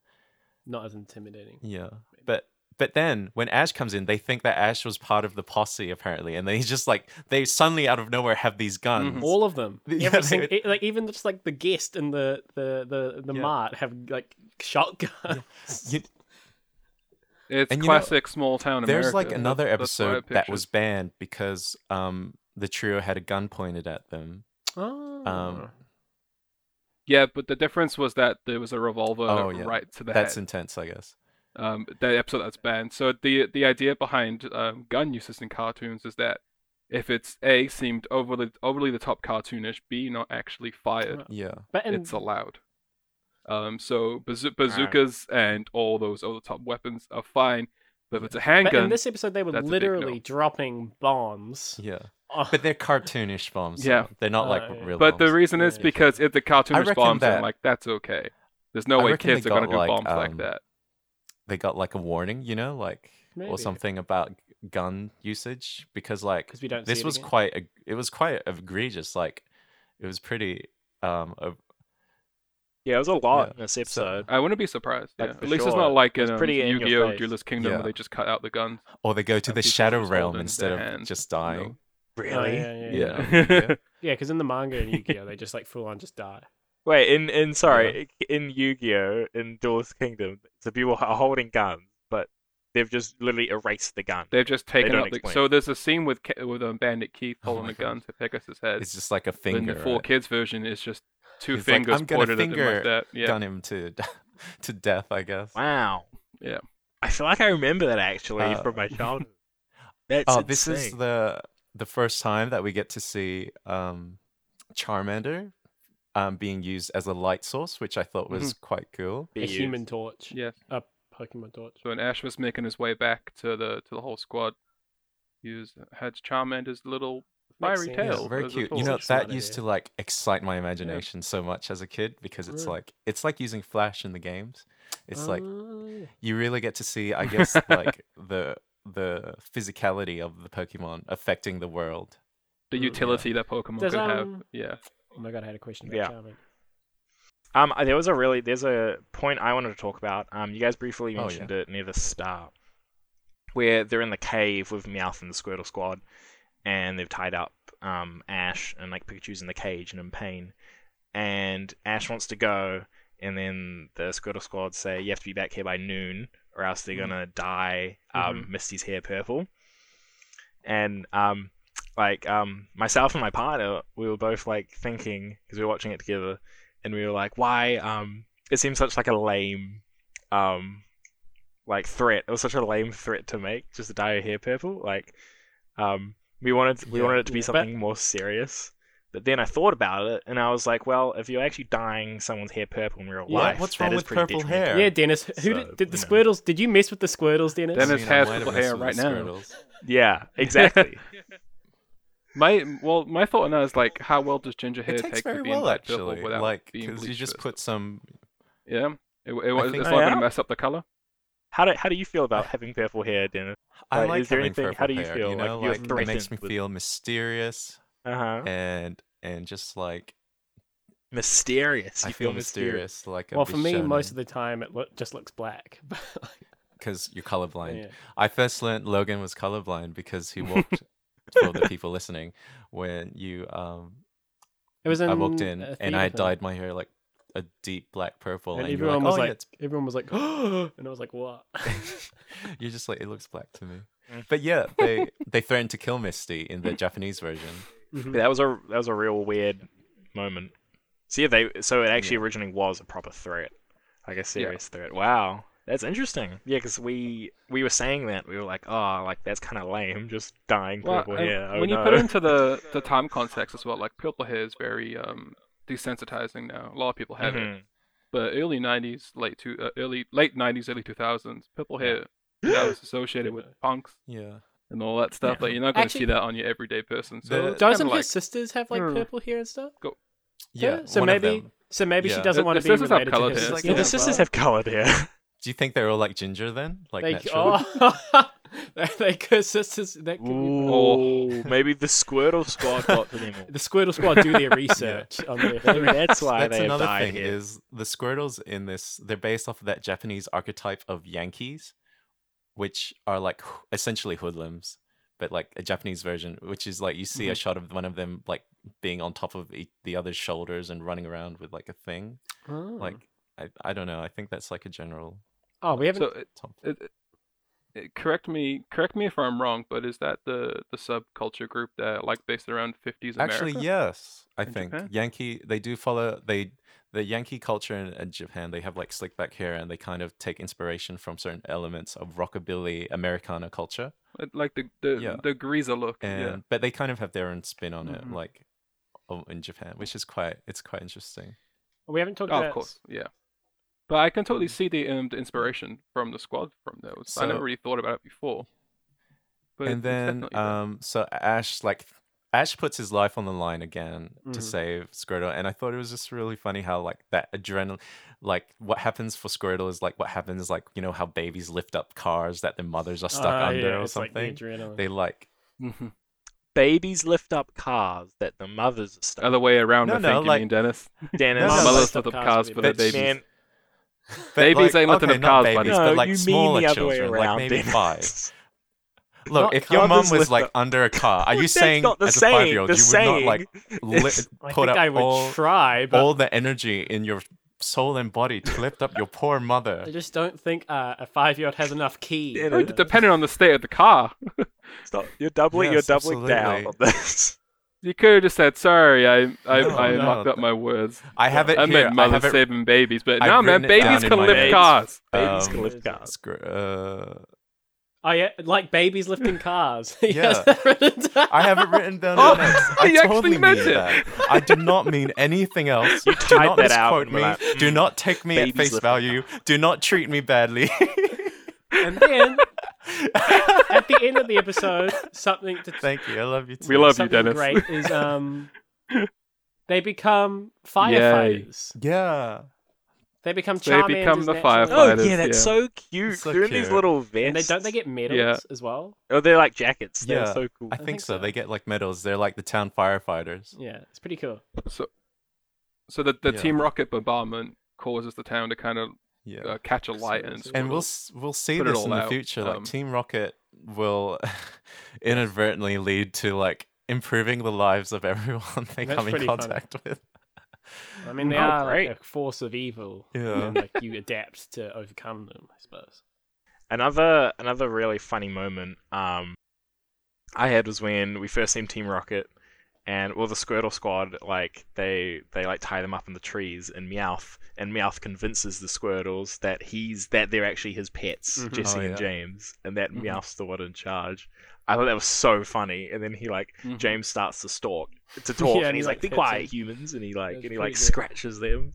Speaker 3: Not as intimidating.
Speaker 2: Yeah, but but then when Ash comes in, they think that Ash was part of the posse apparently, and then he's just like they suddenly out of nowhere have these guns.
Speaker 3: All of them.
Speaker 2: Yeah,
Speaker 3: Every
Speaker 2: they
Speaker 3: single,
Speaker 2: would-
Speaker 3: e- like even just like the guest and the the the the
Speaker 2: Yeah.
Speaker 3: mart have like shotguns.
Speaker 2: You-
Speaker 4: It's
Speaker 2: And you know,
Speaker 4: classic small town America.
Speaker 2: there's like another
Speaker 4: that's what I
Speaker 2: episode that was banned because um the trio had a gun pointed at them.
Speaker 3: Oh.
Speaker 2: Um,
Speaker 4: Yeah, but the difference was that there was a revolver
Speaker 2: Oh, yeah.
Speaker 4: right to the
Speaker 2: That's
Speaker 4: head.
Speaker 2: That's intense, I guess.
Speaker 4: um, the episode that's banned. So the the idea behind um, gun uses in cartoons is that if it's a seemed overly overly the top cartoonish, b not actually fired,
Speaker 2: Yeah,
Speaker 3: but in,
Speaker 4: it's allowed. Um, so bazoo- bazookas and all those over the top weapons are fine, but if it's a
Speaker 3: but
Speaker 4: handgun,
Speaker 3: in this episode they were
Speaker 4: that's a big no.
Speaker 3: literally dropping bombs.
Speaker 2: yeah. But they're cartoonish bombs.
Speaker 4: Yeah.
Speaker 2: though. they're not like
Speaker 3: Uh,
Speaker 2: real.
Speaker 4: but the reason is because if the cartoonish
Speaker 2: reckon
Speaker 4: bombs,
Speaker 2: that-
Speaker 4: I'm like that's okay. There's no
Speaker 2: I
Speaker 4: way kids are gonna do
Speaker 2: like,
Speaker 4: bombs like
Speaker 2: um,
Speaker 4: that.
Speaker 2: they got like a warning, you know, like
Speaker 3: Maybe.
Speaker 2: or something about gun usage because like
Speaker 3: we don't
Speaker 2: this was
Speaker 3: again.
Speaker 2: quite eg- it was quite egregious like it was pretty um of-
Speaker 5: Yeah, it was a lot
Speaker 2: Yeah,
Speaker 5: in this episode.
Speaker 4: I wouldn't be surprised.
Speaker 5: Like,
Speaker 4: Yeah.
Speaker 5: for
Speaker 4: At least it's not like
Speaker 5: It was
Speaker 4: in um,
Speaker 5: pretty in your
Speaker 4: Yu-Gi-Oh! Duelist Kingdom
Speaker 2: Yeah.
Speaker 4: where they just cut out the guns.
Speaker 2: or they go to the shadow realm instead of
Speaker 4: hands.
Speaker 2: just dying
Speaker 5: Really?
Speaker 3: yeah, yeah,
Speaker 2: yeah,
Speaker 3: yeah.
Speaker 2: yeah.
Speaker 3: Yeah, because in the manga and Yu-Gi-Oh, they just like full on just die.
Speaker 5: Wait, in in sorry, in Yu-Gi-Oh, in Duelist Kingdom, the people are holding guns, but they've just literally erased the gun.
Speaker 4: They've just taken
Speaker 5: don't
Speaker 4: out the.
Speaker 5: explain.
Speaker 4: So there's a scene with Ke- with um, Bandit Keith
Speaker 2: Oh
Speaker 4: holding
Speaker 2: my
Speaker 4: a gun to Pegasus' head.
Speaker 2: it's just like a
Speaker 4: Then
Speaker 2: finger
Speaker 4: the four
Speaker 2: right?
Speaker 4: kids version is just two
Speaker 2: He's like,
Speaker 4: fingers
Speaker 2: "I'm gonna
Speaker 4: pointed at him
Speaker 2: finger
Speaker 4: like that. Yeah.
Speaker 2: gun him to to death i guess
Speaker 5: Wow.
Speaker 4: Yeah.
Speaker 5: I feel like I remember that actually
Speaker 2: Uh,
Speaker 5: from my childhood. That's
Speaker 2: oh this is the the first time that we get to see um charmander um being used as a light source which i thought was
Speaker 4: Mm-hmm.
Speaker 2: quite cool
Speaker 5: Be
Speaker 3: a
Speaker 5: used.
Speaker 3: human torch.
Speaker 4: Yes.
Speaker 3: A Pokemon torch.
Speaker 4: So when Ash was making his way back to the to the whole squad, he was, had Charmander's little
Speaker 3: Makes
Speaker 4: fiery
Speaker 3: sense.
Speaker 2: Yeah,
Speaker 4: tail.
Speaker 2: very cute. You know,
Speaker 3: Such a smart
Speaker 2: that used to like excite my imagination so much as a kid because it's
Speaker 3: Really?
Speaker 2: like it's like using Flash in the games. It's like
Speaker 3: Oh,
Speaker 2: you really get to see, I guess, like the the physicality of the Pokemon affecting the world.
Speaker 4: the
Speaker 3: Mm,
Speaker 4: utility that Pokemon
Speaker 3: Does,
Speaker 4: could have.
Speaker 3: um,
Speaker 4: Yeah.
Speaker 3: Oh my god, I had a question about
Speaker 5: Yeah.
Speaker 3: Charmander.
Speaker 5: Um, there was a really there's a point I wanted to talk about. Um, you guys briefly
Speaker 2: Oh,
Speaker 5: mentioned it near the start, where they're in the cave with Meowth and the Squirtle Squad, and they've tied up um Ash and like Pikachu's in the cage and in pain, and Ash wants to go, and then the Squirtle Squad say you have to be back here by noon, or else they're gonna dye um Misty's hair purple, and um like um myself and my partner we were both like thinking because we were watching it together and we were like, why? Um, it seems such like a lame, um, like threat. It was such a lame threat to make, just to dye your hair purple. Like, um, we wanted we
Speaker 2: Yeah.
Speaker 5: wanted it to be something more serious. But then I thought about it, and I was like, well, if you're actually dyeing someone's hair purple in real
Speaker 3: Yeah,
Speaker 5: life,
Speaker 2: what's wrong
Speaker 5: is
Speaker 2: with purple hair?
Speaker 3: Yeah, Dennis. Who
Speaker 5: So,
Speaker 3: did, did the
Speaker 5: you know.
Speaker 3: Squirtles? Did you mess with the Squirtles, Dennis?
Speaker 4: Dennis
Speaker 2: I mean, I
Speaker 4: has
Speaker 2: might
Speaker 4: purple hair right now.
Speaker 5: Yeah, exactly.
Speaker 4: My well, my thought on that is like, how well does ginger hair
Speaker 2: It takes
Speaker 4: take
Speaker 2: very
Speaker 4: to being
Speaker 2: well
Speaker 4: dyed
Speaker 2: actually,
Speaker 4: purple without
Speaker 2: like
Speaker 4: being
Speaker 2: because you just
Speaker 4: first?
Speaker 2: put some.
Speaker 4: Yeah, it, it, was- it's not going to mess up the color.
Speaker 5: how do how do you feel about having purple hair, Dennis?
Speaker 2: I
Speaker 5: Like,
Speaker 2: like
Speaker 5: is there
Speaker 2: having
Speaker 5: anything-
Speaker 2: purple
Speaker 5: how do you
Speaker 2: hair,
Speaker 5: feel?
Speaker 2: You
Speaker 5: Like,
Speaker 2: know,
Speaker 5: you're
Speaker 2: like, it makes me
Speaker 5: with-
Speaker 2: feel mysterious
Speaker 5: Uh huh.
Speaker 2: and and just like
Speaker 5: Mysterious.
Speaker 2: I
Speaker 5: You
Speaker 2: feel mysterious, like a
Speaker 3: well, for me, most of the time it look, just looks black.
Speaker 2: because you're colorblind.
Speaker 3: yeah.
Speaker 2: I first learned Logan was colorblind because he walked for the people listening when you um
Speaker 3: It was in
Speaker 2: I walked in and I had dyed my hair like a deep black purple
Speaker 3: and
Speaker 2: and,
Speaker 3: everyone
Speaker 2: like,
Speaker 3: was
Speaker 2: oh,
Speaker 3: like,
Speaker 2: yeah, it's
Speaker 3: everyone was like, and I was like, what?
Speaker 2: you're just like it looks black to me.
Speaker 5: Mm.
Speaker 2: But yeah, they they threatened to kill Misty in the Japanese version.
Speaker 3: Mhm.
Speaker 5: that was a that was a real weird moment. See yeah, they so it actually
Speaker 2: Yeah.
Speaker 5: originally was a proper threat, like a serious threat. Wow, that's interesting. Yeah, because we we were saying that we were like, oh, like that's kind of lame, just dying
Speaker 4: Well,
Speaker 5: purple hair. Oh,
Speaker 4: when you put it into the the time context as well, like purple hair is very um desensitizing now. A lot of people have it,
Speaker 5: Mhm.
Speaker 4: but early '90s, late two, uh, early late '90s, early 2000s, purple hair that was associated with punks
Speaker 2: Yeah.
Speaker 4: And all that stuff. But you're not going to see that on your everyday person. So
Speaker 2: The-
Speaker 3: Doesn't
Speaker 4: like,
Speaker 3: his sisters have like
Speaker 4: Hmm.
Speaker 3: purple hair and stuff?
Speaker 2: Yeah.
Speaker 3: So maybe, so maybe she doesn't
Speaker 4: The-
Speaker 3: want
Speaker 4: the
Speaker 3: to be
Speaker 4: sisters have
Speaker 3: related to
Speaker 4: coloured
Speaker 3: his
Speaker 4: hair.
Speaker 3: sister
Speaker 5: Yeah, the sisters
Speaker 3: well.
Speaker 5: have coloured hair.
Speaker 2: Do you think they're all like ginger then? Like
Speaker 3: They,
Speaker 2: naturally?
Speaker 3: oh, they could sisters. That could be
Speaker 5: Ooh, maybe the Squirtle Squad got to them.
Speaker 3: the Squirtle Squad do their research on their.
Speaker 5: Maybe that's why
Speaker 2: That's
Speaker 5: they have
Speaker 2: another thing
Speaker 5: hair.
Speaker 2: is the Squirtles in this they're based off of that Japanese archetype of Yankees, which are like essentially hoodlums, but like a Japanese version, which is like you see a mm-hmm. shot of one of them like being on top of e- the other's shoulders and running around with like a thing.
Speaker 3: Oh.
Speaker 2: Like I, I don't know. I think that's like a general
Speaker 3: oh, we haven't.
Speaker 4: So it, it, it- it- correct me, correct me if I'm wrong, but is that the the subculture group that like based around 50s America?
Speaker 2: Actually, yes, I
Speaker 4: In
Speaker 2: think
Speaker 4: Japan?
Speaker 2: Yankee. They do follow they the Yankee culture in, in Japan. They have like slick back hair, and they kind of take inspiration from certain elements of rockabilly Americana culture.
Speaker 4: Like the the
Speaker 2: Yeah.
Speaker 4: the greaser look.
Speaker 2: And
Speaker 4: yeah.
Speaker 2: but they kind of have their own spin on it,
Speaker 4: Mhm.
Speaker 2: like in Japan, which is quite it's quite interesting.
Speaker 3: we haven't talked
Speaker 4: Oh,
Speaker 3: about.
Speaker 4: of course, yeah. But I can totally see the, um, the inspiration from the squad from those. I never really thought about it before. But
Speaker 2: and then um so Ash like Ash puts his life on the line again to
Speaker 3: Mhm.
Speaker 2: save Squirtle, and I thought it was just really funny how like that adrenaline, like what happens for Squirtle is like what happens like you know how babies lift up cars that their mothers are stuck
Speaker 3: Ah,
Speaker 2: under
Speaker 3: yeah,
Speaker 2: or
Speaker 3: it's like the
Speaker 2: something.
Speaker 3: adrenaline.
Speaker 2: they like
Speaker 4: Mhm.
Speaker 5: Babies lift up cars that the mothers are stuck.
Speaker 4: other way around.
Speaker 2: No,
Speaker 4: I
Speaker 2: no,
Speaker 4: think you mean Dennis.
Speaker 5: Dennis.
Speaker 2: No, no,
Speaker 4: mother's lift up cars for their babies.
Speaker 5: Man,
Speaker 2: but,
Speaker 4: Babies ain't lifting
Speaker 2: okay,
Speaker 4: up cars,
Speaker 2: babies,
Speaker 4: buddy.
Speaker 5: no,
Speaker 2: but like
Speaker 5: you
Speaker 2: smaller
Speaker 5: mean the other way
Speaker 2: children,
Speaker 5: around.
Speaker 2: like maybe
Speaker 5: Dennis.
Speaker 2: five. Look,
Speaker 5: Not
Speaker 2: if your mum was
Speaker 5: lift
Speaker 2: like
Speaker 5: up-
Speaker 2: under a car, are you saying
Speaker 5: not the
Speaker 2: as a five-year-old
Speaker 5: The
Speaker 2: you would not like li-
Speaker 5: is-
Speaker 3: I
Speaker 2: put
Speaker 3: think
Speaker 2: up
Speaker 3: I would
Speaker 2: all,
Speaker 3: try, but
Speaker 2: all the energy in your soul and body to lift up your poor mother?
Speaker 3: I just don't think uh, a five-year-old has enough key.
Speaker 5: Yeah, no,
Speaker 4: Depending on the state of the car,
Speaker 5: Stop. You're doubling.
Speaker 2: Yes,
Speaker 5: you're doubling down on this.
Speaker 4: you could have just said, "Sorry, I I,
Speaker 2: No,
Speaker 4: I
Speaker 2: no,
Speaker 4: mucked up my words.
Speaker 2: I have it
Speaker 4: I
Speaker 2: here.
Speaker 4: meant
Speaker 2: I
Speaker 4: mother saving babies, but
Speaker 2: I've
Speaker 4: no, man,
Speaker 2: written it down
Speaker 4: babies can lift
Speaker 2: notes.
Speaker 4: cars.
Speaker 5: Babies
Speaker 2: Um,
Speaker 5: can lift cars.
Speaker 2: Scr- uh,
Speaker 3: Oh yeah, like babies lifting cars.
Speaker 2: Yeah.
Speaker 3: has that written down.
Speaker 2: I have it written down.
Speaker 4: Oh,
Speaker 2: in notes. I
Speaker 4: you
Speaker 2: totally
Speaker 4: meant
Speaker 2: mean
Speaker 4: it.
Speaker 2: that. I do not mean anything else.
Speaker 5: You
Speaker 2: do
Speaker 5: typed
Speaker 2: not
Speaker 5: that out
Speaker 2: misquote
Speaker 5: and
Speaker 2: me.
Speaker 5: were like,
Speaker 2: Do
Speaker 5: "Mm,
Speaker 2: not take me at face
Speaker 5: lifting
Speaker 2: value. Do not treat me badly.
Speaker 3: And then at the end of the episode, something to
Speaker 2: Thank you. I love you too.
Speaker 4: We love you,
Speaker 3: something
Speaker 4: Dennis.
Speaker 3: great is um they become firefighters.
Speaker 2: Yeah.
Speaker 3: They become
Speaker 4: They become the
Speaker 3: naturally.
Speaker 5: Oh yeah, that's
Speaker 4: yeah.
Speaker 5: so cute.
Speaker 2: So
Speaker 5: They're in these
Speaker 2: cute.
Speaker 5: little vests.
Speaker 3: And they don't they get medals
Speaker 4: Yeah.
Speaker 3: as well?
Speaker 5: Oh, they're like jackets. They're
Speaker 2: Yeah.
Speaker 5: so cool.
Speaker 2: I
Speaker 3: think
Speaker 2: think so.
Speaker 3: so.
Speaker 2: They get like medals. They're like the town firefighters.
Speaker 3: Yeah, it's pretty cool.
Speaker 4: So, so the the
Speaker 2: Yeah.
Speaker 4: Team Rocket bombardment causes the town to kind of
Speaker 2: Yeah.
Speaker 4: uh, catch a light and
Speaker 3: Absolutely.
Speaker 2: and we'll we'll see this
Speaker 4: all
Speaker 2: in the
Speaker 4: out,
Speaker 2: future. Like
Speaker 4: um,
Speaker 2: Team Rocket will inadvertently lead to like improving the lives of everyone they come in
Speaker 3: pretty funny.
Speaker 2: contact with.
Speaker 3: I mean, they
Speaker 5: Oh,
Speaker 3: are
Speaker 5: great.
Speaker 3: like a force of evil.
Speaker 2: Yeah.
Speaker 3: And like you adapt to overcome them, I suppose.
Speaker 5: Another another really funny moment um I had was when we first seen Team Rocket and well the Squirtle squad like they they like tie them up in the trees and Meowth and Meowth convinces the Squirtles that he's that they're actually his pets,
Speaker 3: Mhm.
Speaker 5: Jessie
Speaker 2: Oh,
Speaker 5: and
Speaker 2: yeah.
Speaker 5: James, and that
Speaker 4: Mhm.
Speaker 5: Meowth's the one in charge. I thought that was so funny, and then he like
Speaker 4: Mhm.
Speaker 5: James starts to stalk to talk,
Speaker 3: Yeah, and
Speaker 5: and he's
Speaker 3: like,
Speaker 5: like, "Be quiet,
Speaker 3: him.
Speaker 5: humans," and he like
Speaker 3: That's
Speaker 5: and he like
Speaker 3: good.
Speaker 5: scratches them,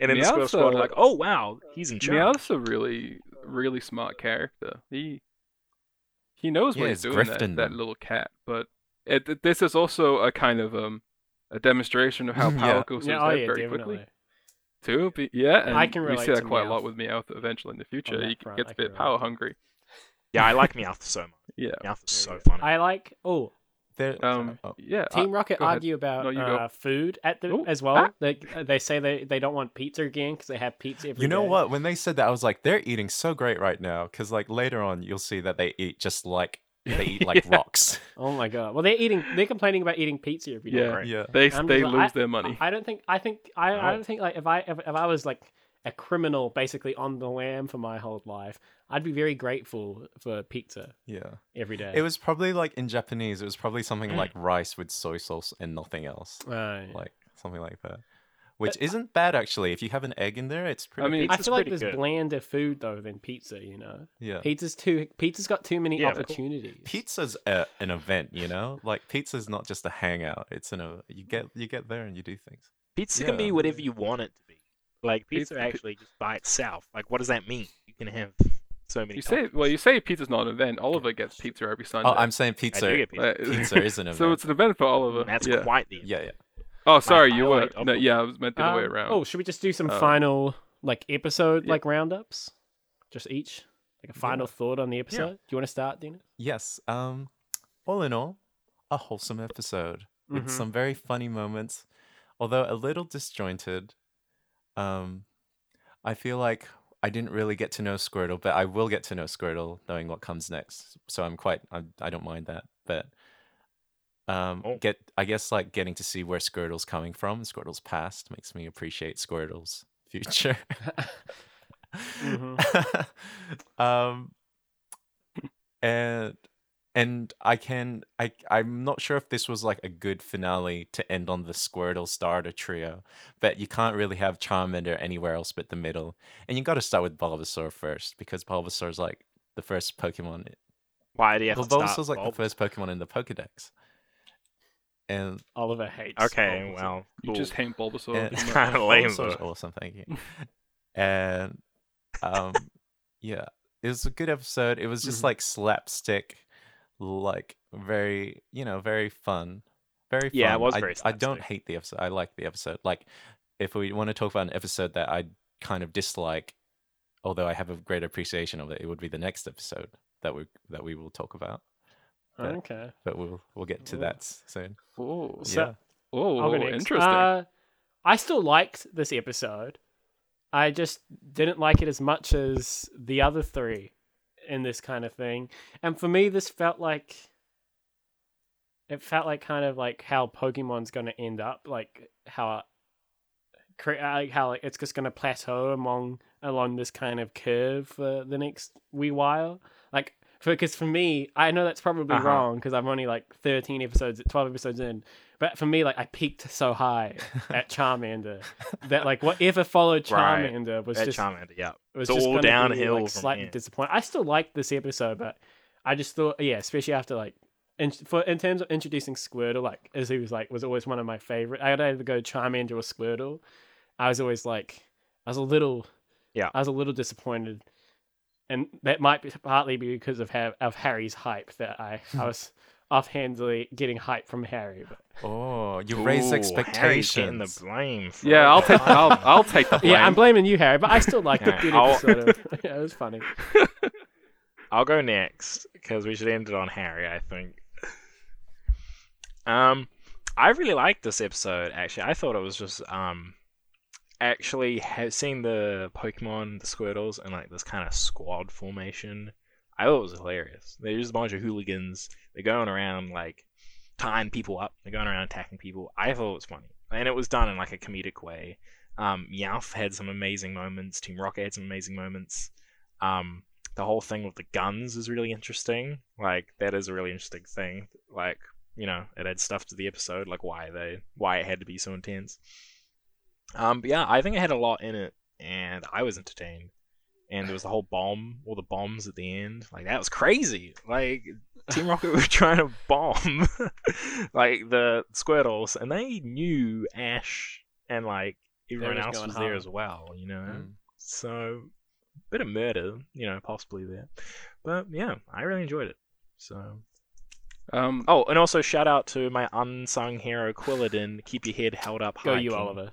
Speaker 5: and then the Squirtle squad are like, "Oh wow, he's in charge."
Speaker 4: Meowth's a really really smart character. He he knows
Speaker 2: Yeah,
Speaker 4: what
Speaker 2: he's
Speaker 4: he's doing.
Speaker 2: grifting
Speaker 4: That, that little cat, but it, it- this is also a kind of um a demonstration of how
Speaker 2: Yeah.
Speaker 4: power goes to
Speaker 3: Yeah,
Speaker 4: his
Speaker 3: oh
Speaker 4: head
Speaker 3: yeah,
Speaker 4: very
Speaker 3: definitely.
Speaker 4: quickly. Too, Be- yeah, and
Speaker 3: I can
Speaker 4: we
Speaker 3: relate
Speaker 4: see that
Speaker 3: to
Speaker 4: quite a lot with Meowth eventually in the future. He
Speaker 3: front,
Speaker 4: gets a bit power hungry.
Speaker 5: Yeah, I like Meowth so much.
Speaker 4: Yeah.
Speaker 5: Meowth is so
Speaker 3: Very
Speaker 5: funny.
Speaker 3: I like oh
Speaker 2: They're,
Speaker 4: Um.
Speaker 2: oh,
Speaker 4: Yeah.
Speaker 3: Team
Speaker 4: I-
Speaker 3: Rocket
Speaker 4: go ahead.
Speaker 3: argue about
Speaker 4: No,
Speaker 3: uh, food at the
Speaker 4: Ooh,
Speaker 3: as well.
Speaker 4: ah.
Speaker 3: They they say they, they don't want pizza again because they have pizza every
Speaker 2: you know
Speaker 3: day.
Speaker 2: what? When they said that, I was like, they're eating so great right now. Because like later on, you'll see that they eat just like they eat like
Speaker 4: Yeah.
Speaker 2: rocks.
Speaker 3: Oh my god! Well, they're eating. They're complaining about eating pizza every day.
Speaker 4: Yeah.
Speaker 5: Right.
Speaker 2: yeah.
Speaker 4: They
Speaker 3: I'm
Speaker 4: they
Speaker 3: just
Speaker 4: lose
Speaker 3: like-
Speaker 4: their money.
Speaker 3: I don't think. I think. I, I don't think like if I if, if I was like a criminal basically on the lam for my whole life, I'd be very grateful for pizza
Speaker 2: Yeah.
Speaker 3: every day.
Speaker 2: It was probably like in Japanese, it was probably something like rice with soy sauce and nothing else.
Speaker 3: Uh.
Speaker 2: Like something like that. Which isn't bad actually. If you have an egg in there, it's pretty I
Speaker 4: mean-
Speaker 2: good.
Speaker 3: I feel like there's
Speaker 5: good.
Speaker 3: blander food though than pizza. You know,
Speaker 2: yeah.
Speaker 3: pizza's too. Pizza's got too many
Speaker 5: Yeah, of course.
Speaker 3: opportunities.
Speaker 2: Pizza's a, an event, you know? Like pizza's not just a hangout. It's an a, you get you get there and you do things.
Speaker 5: Pizza can be whatever you want it to be. Like pizza,
Speaker 4: Pizza- pi-
Speaker 5: actually just by itself. Like what does that mean? You can have so many.
Speaker 4: You say well, you say pizza's not an event. Oliver gets pizza every Sunday.
Speaker 2: Oh, I'm saying
Speaker 5: I
Speaker 2: pizza.
Speaker 5: do get pizza.
Speaker 4: Uh,
Speaker 2: Pizza is an event.
Speaker 4: So it's an event for Oliver.
Speaker 5: That's
Speaker 4: yeah.
Speaker 5: quite the.
Speaker 2: Yeah, yeah.
Speaker 4: Oh, sorry, you were.
Speaker 5: highlight
Speaker 4: No, yeah, I was meant the other way
Speaker 3: Um,
Speaker 4: around.
Speaker 3: Oh, should we just do some
Speaker 4: Um,
Speaker 3: final like episode
Speaker 4: yeah.
Speaker 3: like roundups? Just each, like a final thought on the episode. Do you want to start, Dina?
Speaker 2: Yes. Um, all in all, a wholesome episode with
Speaker 3: Mhm.
Speaker 2: some very funny moments, although a little disjointed. Um, I feel like I didn't really get to know Squirtle, but I will get to know Squirtle, knowing what comes next. So I'm quite. I'm, I don't mind that, but. Um,
Speaker 5: Oh.
Speaker 2: get I guess like getting to see where Squirtle's coming from, Squirtle's past makes me appreciate Squirtle's future. um and and I can I I'm not sure if this was like a good finale to end on the Squirtle starter trio, but you can't really have Charmander anywhere else but the middle. And you got to start with Bulbasaur first because Bulbasaur's like the first Pokemon.
Speaker 5: Why do you have
Speaker 2: Well,
Speaker 5: to start?
Speaker 2: Bulbasaur's like
Speaker 5: Bulb-
Speaker 2: the first Pokemon in the Pokédex. And
Speaker 3: Oliver hates.
Speaker 5: Okay,
Speaker 3: Bulbasaur.
Speaker 5: well,
Speaker 4: you just
Speaker 5: cool.
Speaker 4: hate Bulbasaur.
Speaker 2: and
Speaker 5: It's kinda lame,
Speaker 2: Bulbasaur's
Speaker 5: though.
Speaker 2: awesome, thank you. and um, yeah, it was a good episode. It was just
Speaker 3: Mhm.
Speaker 2: like slapstick, like very, you know, very fun, very fun.
Speaker 5: Yeah, it was
Speaker 2: I,
Speaker 5: very
Speaker 2: I don't hate the episode. I like the episode. Like, if we want to talk about an episode that I kind of dislike, although I have a great appreciation of it, it would be the next episode that we that we will talk about. But-
Speaker 3: Okay.
Speaker 2: But we'll we'll get to
Speaker 3: Ooh.
Speaker 2: that soon.
Speaker 4: Oh,
Speaker 3: So-
Speaker 2: yeah.
Speaker 4: oh,
Speaker 3: I'll go next.
Speaker 4: interesting.
Speaker 3: Uh, I still liked this episode. I just didn't like it as much as the other three in this kind of thing. And for me, this felt like it felt like kind of like how Pokemon's going to end up, like how cre- like how like, it's just going to plateau among along this kind of curve for the next wee while. Like, because for me, I know that's probably
Speaker 5: Uh-huh.
Speaker 3: wrong because I'm only like 13 episodes, 12 episodes in. But for me, like I peaked so high at Charmander that like whatever followed
Speaker 5: Right.
Speaker 3: Charmander was
Speaker 5: That
Speaker 3: just
Speaker 5: Charmander, yeah.
Speaker 3: it was
Speaker 5: It's
Speaker 3: just
Speaker 5: all
Speaker 3: gonna be,
Speaker 5: downhill
Speaker 3: like, slightly
Speaker 5: here.
Speaker 3: disappointed. I still liked this episode, but I just thought, yeah, especially after like, in, for in terms of introducing Squirtle, like as he was like was always one of my favorite. I had to either go Charmander or Squirtle. I was always like, I was a little,
Speaker 5: Yeah.
Speaker 3: I was a little disappointed, and that might be partly because of ha- of Harry's hype that I I was offhandedly getting hype from Harry. But
Speaker 2: Oh, you raised
Speaker 5: Ooh, Harry's getting the
Speaker 2: expectations.
Speaker 5: blame. For
Speaker 4: yeah, I'll take I'll I'll take the blame.
Speaker 3: yeah, I'm blaming you, Harry. But I still like
Speaker 5: Yeah,
Speaker 3: the good
Speaker 5: I'll-
Speaker 3: episode. yeah, it was funny.
Speaker 5: I'll go next because we should end it on Harry. I think. Um, I really liked this episode. Actually, I thought it was just um, actually have seen the Pokemon, the Squirtles, and like this kind of squad formation. I thought it was hilarious. They're just a bunch of hooligans. They're going around like tying people up. They're going around attacking people. I thought it was funny, and it was done in like a comedic way. Um, Meowth had some amazing moments. Team Rocket had some amazing moments. Um, the whole thing with the guns is really interesting. Like that is a really interesting thing. Like you know, it adds stuff to the episode, like why they why it had to be so intense. Um, but yeah, I think it had a lot in it, and I was entertained. And there was the whole bomb, all the bombs at the end. Like that was crazy. Like Team Rocket were trying to bomb like the Squirtles, and they knew Ash and like everyone
Speaker 3: was
Speaker 5: else
Speaker 3: going
Speaker 5: was there as well. You know,
Speaker 2: Mm.
Speaker 5: so bit of murder, you know, possibly there. But yeah, I really enjoyed it. So
Speaker 4: um,
Speaker 5: oh, and also shout out to my unsung hero Quilladin. Keep your head held up high.
Speaker 3: Go you,
Speaker 5: King.
Speaker 3: Oliver.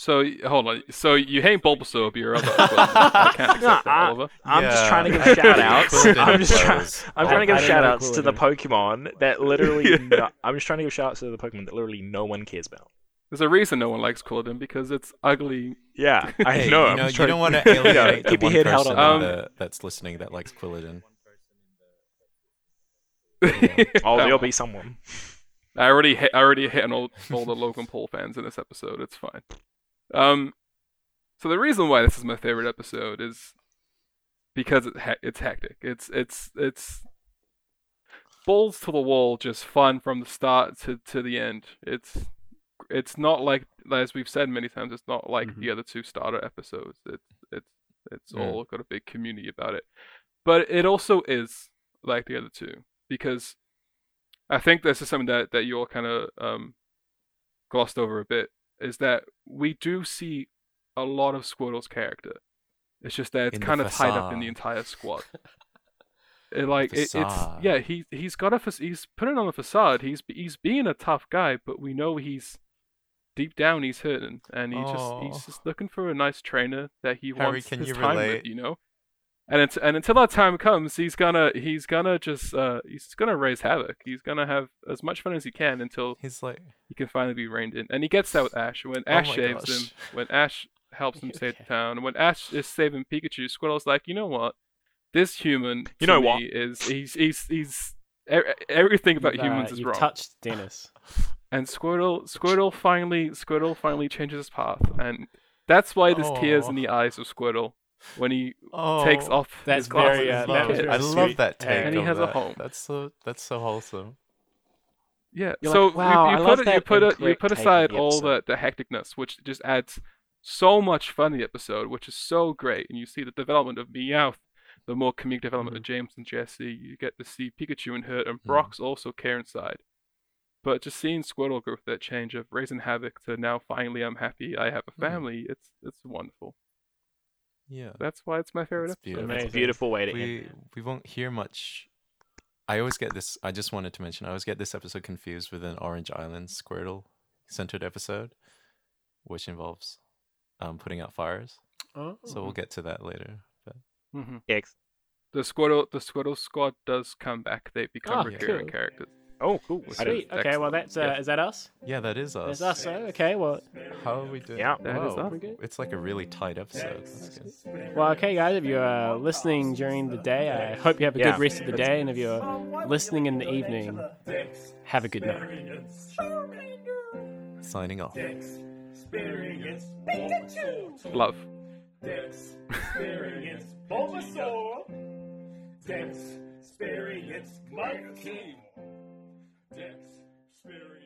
Speaker 4: So hold on. So you hate Bulbasaur, but you're other. I can't accept
Speaker 5: No,
Speaker 4: that,
Speaker 5: I-
Speaker 4: Oliver.
Speaker 5: I'm just trying to give shout outs. I'm just trying. I'm trying to give shout outs to the Pokemon that literally. no, I'm just trying to give shout outs to the Pokemon that literally no one cares about.
Speaker 4: There's a reason no one likes Quilladin because it's ugly.
Speaker 5: Yeah, I
Speaker 2: Hey,
Speaker 5: know.
Speaker 2: you know, you
Speaker 5: trying-
Speaker 2: don't want to alienate the
Speaker 5: your
Speaker 2: one
Speaker 5: head held
Speaker 2: person
Speaker 4: up. Um,
Speaker 2: the- that's listening that likes Quilladin.
Speaker 5: Oh, there'll be someone.
Speaker 4: I already hit, I already hit all, all the Logan Paul fans in this episode. It's fine. Um, so the reason why this is my favorite episode is because it he- it's hectic. It's it's it's balls to the wall, just fun from the start to, to the end. It's it's not like as we've said many times. It's not like the other two starter episodes. It's it's it's
Speaker 2: Mm.
Speaker 4: all got a big community about it, but it also is like the other two because I think this is something that, that you all kind of um, glossed over a bit is that we do see a lot of Squirtle's character. It's just that it's
Speaker 2: In
Speaker 4: kind of tied up in the entire squad. It, like it, it's yeah he he's got a he's putting on a facade. He's he's being a tough guy, but we know he's deep down he's hurting, and he just he's just looking for a nice trainer that he
Speaker 2: Harry,
Speaker 4: wants
Speaker 2: can
Speaker 4: his time with, you know. And it's, and until that time comes, he's gonna he's gonna just uh he's gonna raise havoc. He's gonna have as much fun as he can until
Speaker 2: He's like,
Speaker 4: he can finally be reined in. And he gets that with Ash. When
Speaker 2: Oh
Speaker 4: Ash
Speaker 2: my
Speaker 4: saves
Speaker 2: gosh.
Speaker 4: him, when Ash helps him save the town, when Ash is saving Pikachu, Squirtle's like, you know what? This human,
Speaker 5: You know
Speaker 4: me
Speaker 5: what?
Speaker 4: Is he's he's he's e- everything about
Speaker 3: You've,
Speaker 4: humans is
Speaker 3: you've
Speaker 4: wrong.
Speaker 3: touched Dennis.
Speaker 4: and Squirtle, Squirtle finally, Squirtle finally changes his path, and that's why there's tears in the eyes of Squirtle when he
Speaker 2: oh,
Speaker 4: takes off
Speaker 3: That's
Speaker 4: his glasses.
Speaker 3: very, uh, that was
Speaker 4: kid.
Speaker 3: very
Speaker 2: I love that take.
Speaker 3: Harry.
Speaker 4: And he
Speaker 2: of
Speaker 4: has a home.
Speaker 2: That's so that's so wholesome.
Speaker 4: Yeah.
Speaker 5: You're
Speaker 4: so
Speaker 5: like, "Wow,
Speaker 4: you,
Speaker 5: I
Speaker 4: you
Speaker 5: love
Speaker 4: put you put a, you put aside
Speaker 5: the
Speaker 4: all the the hecticness, which just adds so much fun to the episode, which is so great, and you see the development of Meowth, the more comedic development of James and Jessie. You get to see Pikachu and Hurt, and Brock's also care inside. But just seeing Squirtle go through that change of raising havoc to now finally I'm happy, I have a
Speaker 2: Mhm.
Speaker 4: family. It's it's wonderful.
Speaker 2: Yeah.
Speaker 4: That's why it's my favorite
Speaker 2: That's
Speaker 4: episode.
Speaker 3: Amazing.
Speaker 5: It's a beautiful way to end.
Speaker 2: we we won't hear much. I always get this. I just wanted to mention. I always get this episode confused with an Orange Island Squirtle centered episode, which involves um, putting out fires.
Speaker 3: Oh.
Speaker 2: So we'll get to that later. But
Speaker 4: hmm
Speaker 5: Yeah,
Speaker 4: The Squirtle the Squirtle squad does come back. They become
Speaker 3: Oh,
Speaker 4: recurring
Speaker 3: cool.
Speaker 4: characters.
Speaker 5: Oh, cool.
Speaker 3: Sweet. Okay, well that's uh,
Speaker 4: Yeah.
Speaker 3: is that us?
Speaker 2: yeah, that is us.
Speaker 3: That's us. oh, Okay, well,
Speaker 2: How are we doing?
Speaker 5: Yeah.
Speaker 4: That is
Speaker 2: Whoa,
Speaker 4: us.
Speaker 2: It's like a really tight episode. That's good.
Speaker 3: well, okay, guys. If you're uh, listening during the day, I hope you have a
Speaker 5: Yeah.
Speaker 3: good rest of the day, and if you're listening in the evening, have a good night.
Speaker 2: Signing off.
Speaker 1: Experience Pikachu.
Speaker 4: Love.
Speaker 1: Dex experience Bulbasaur. Dex experience Mike King. Dex Spirit.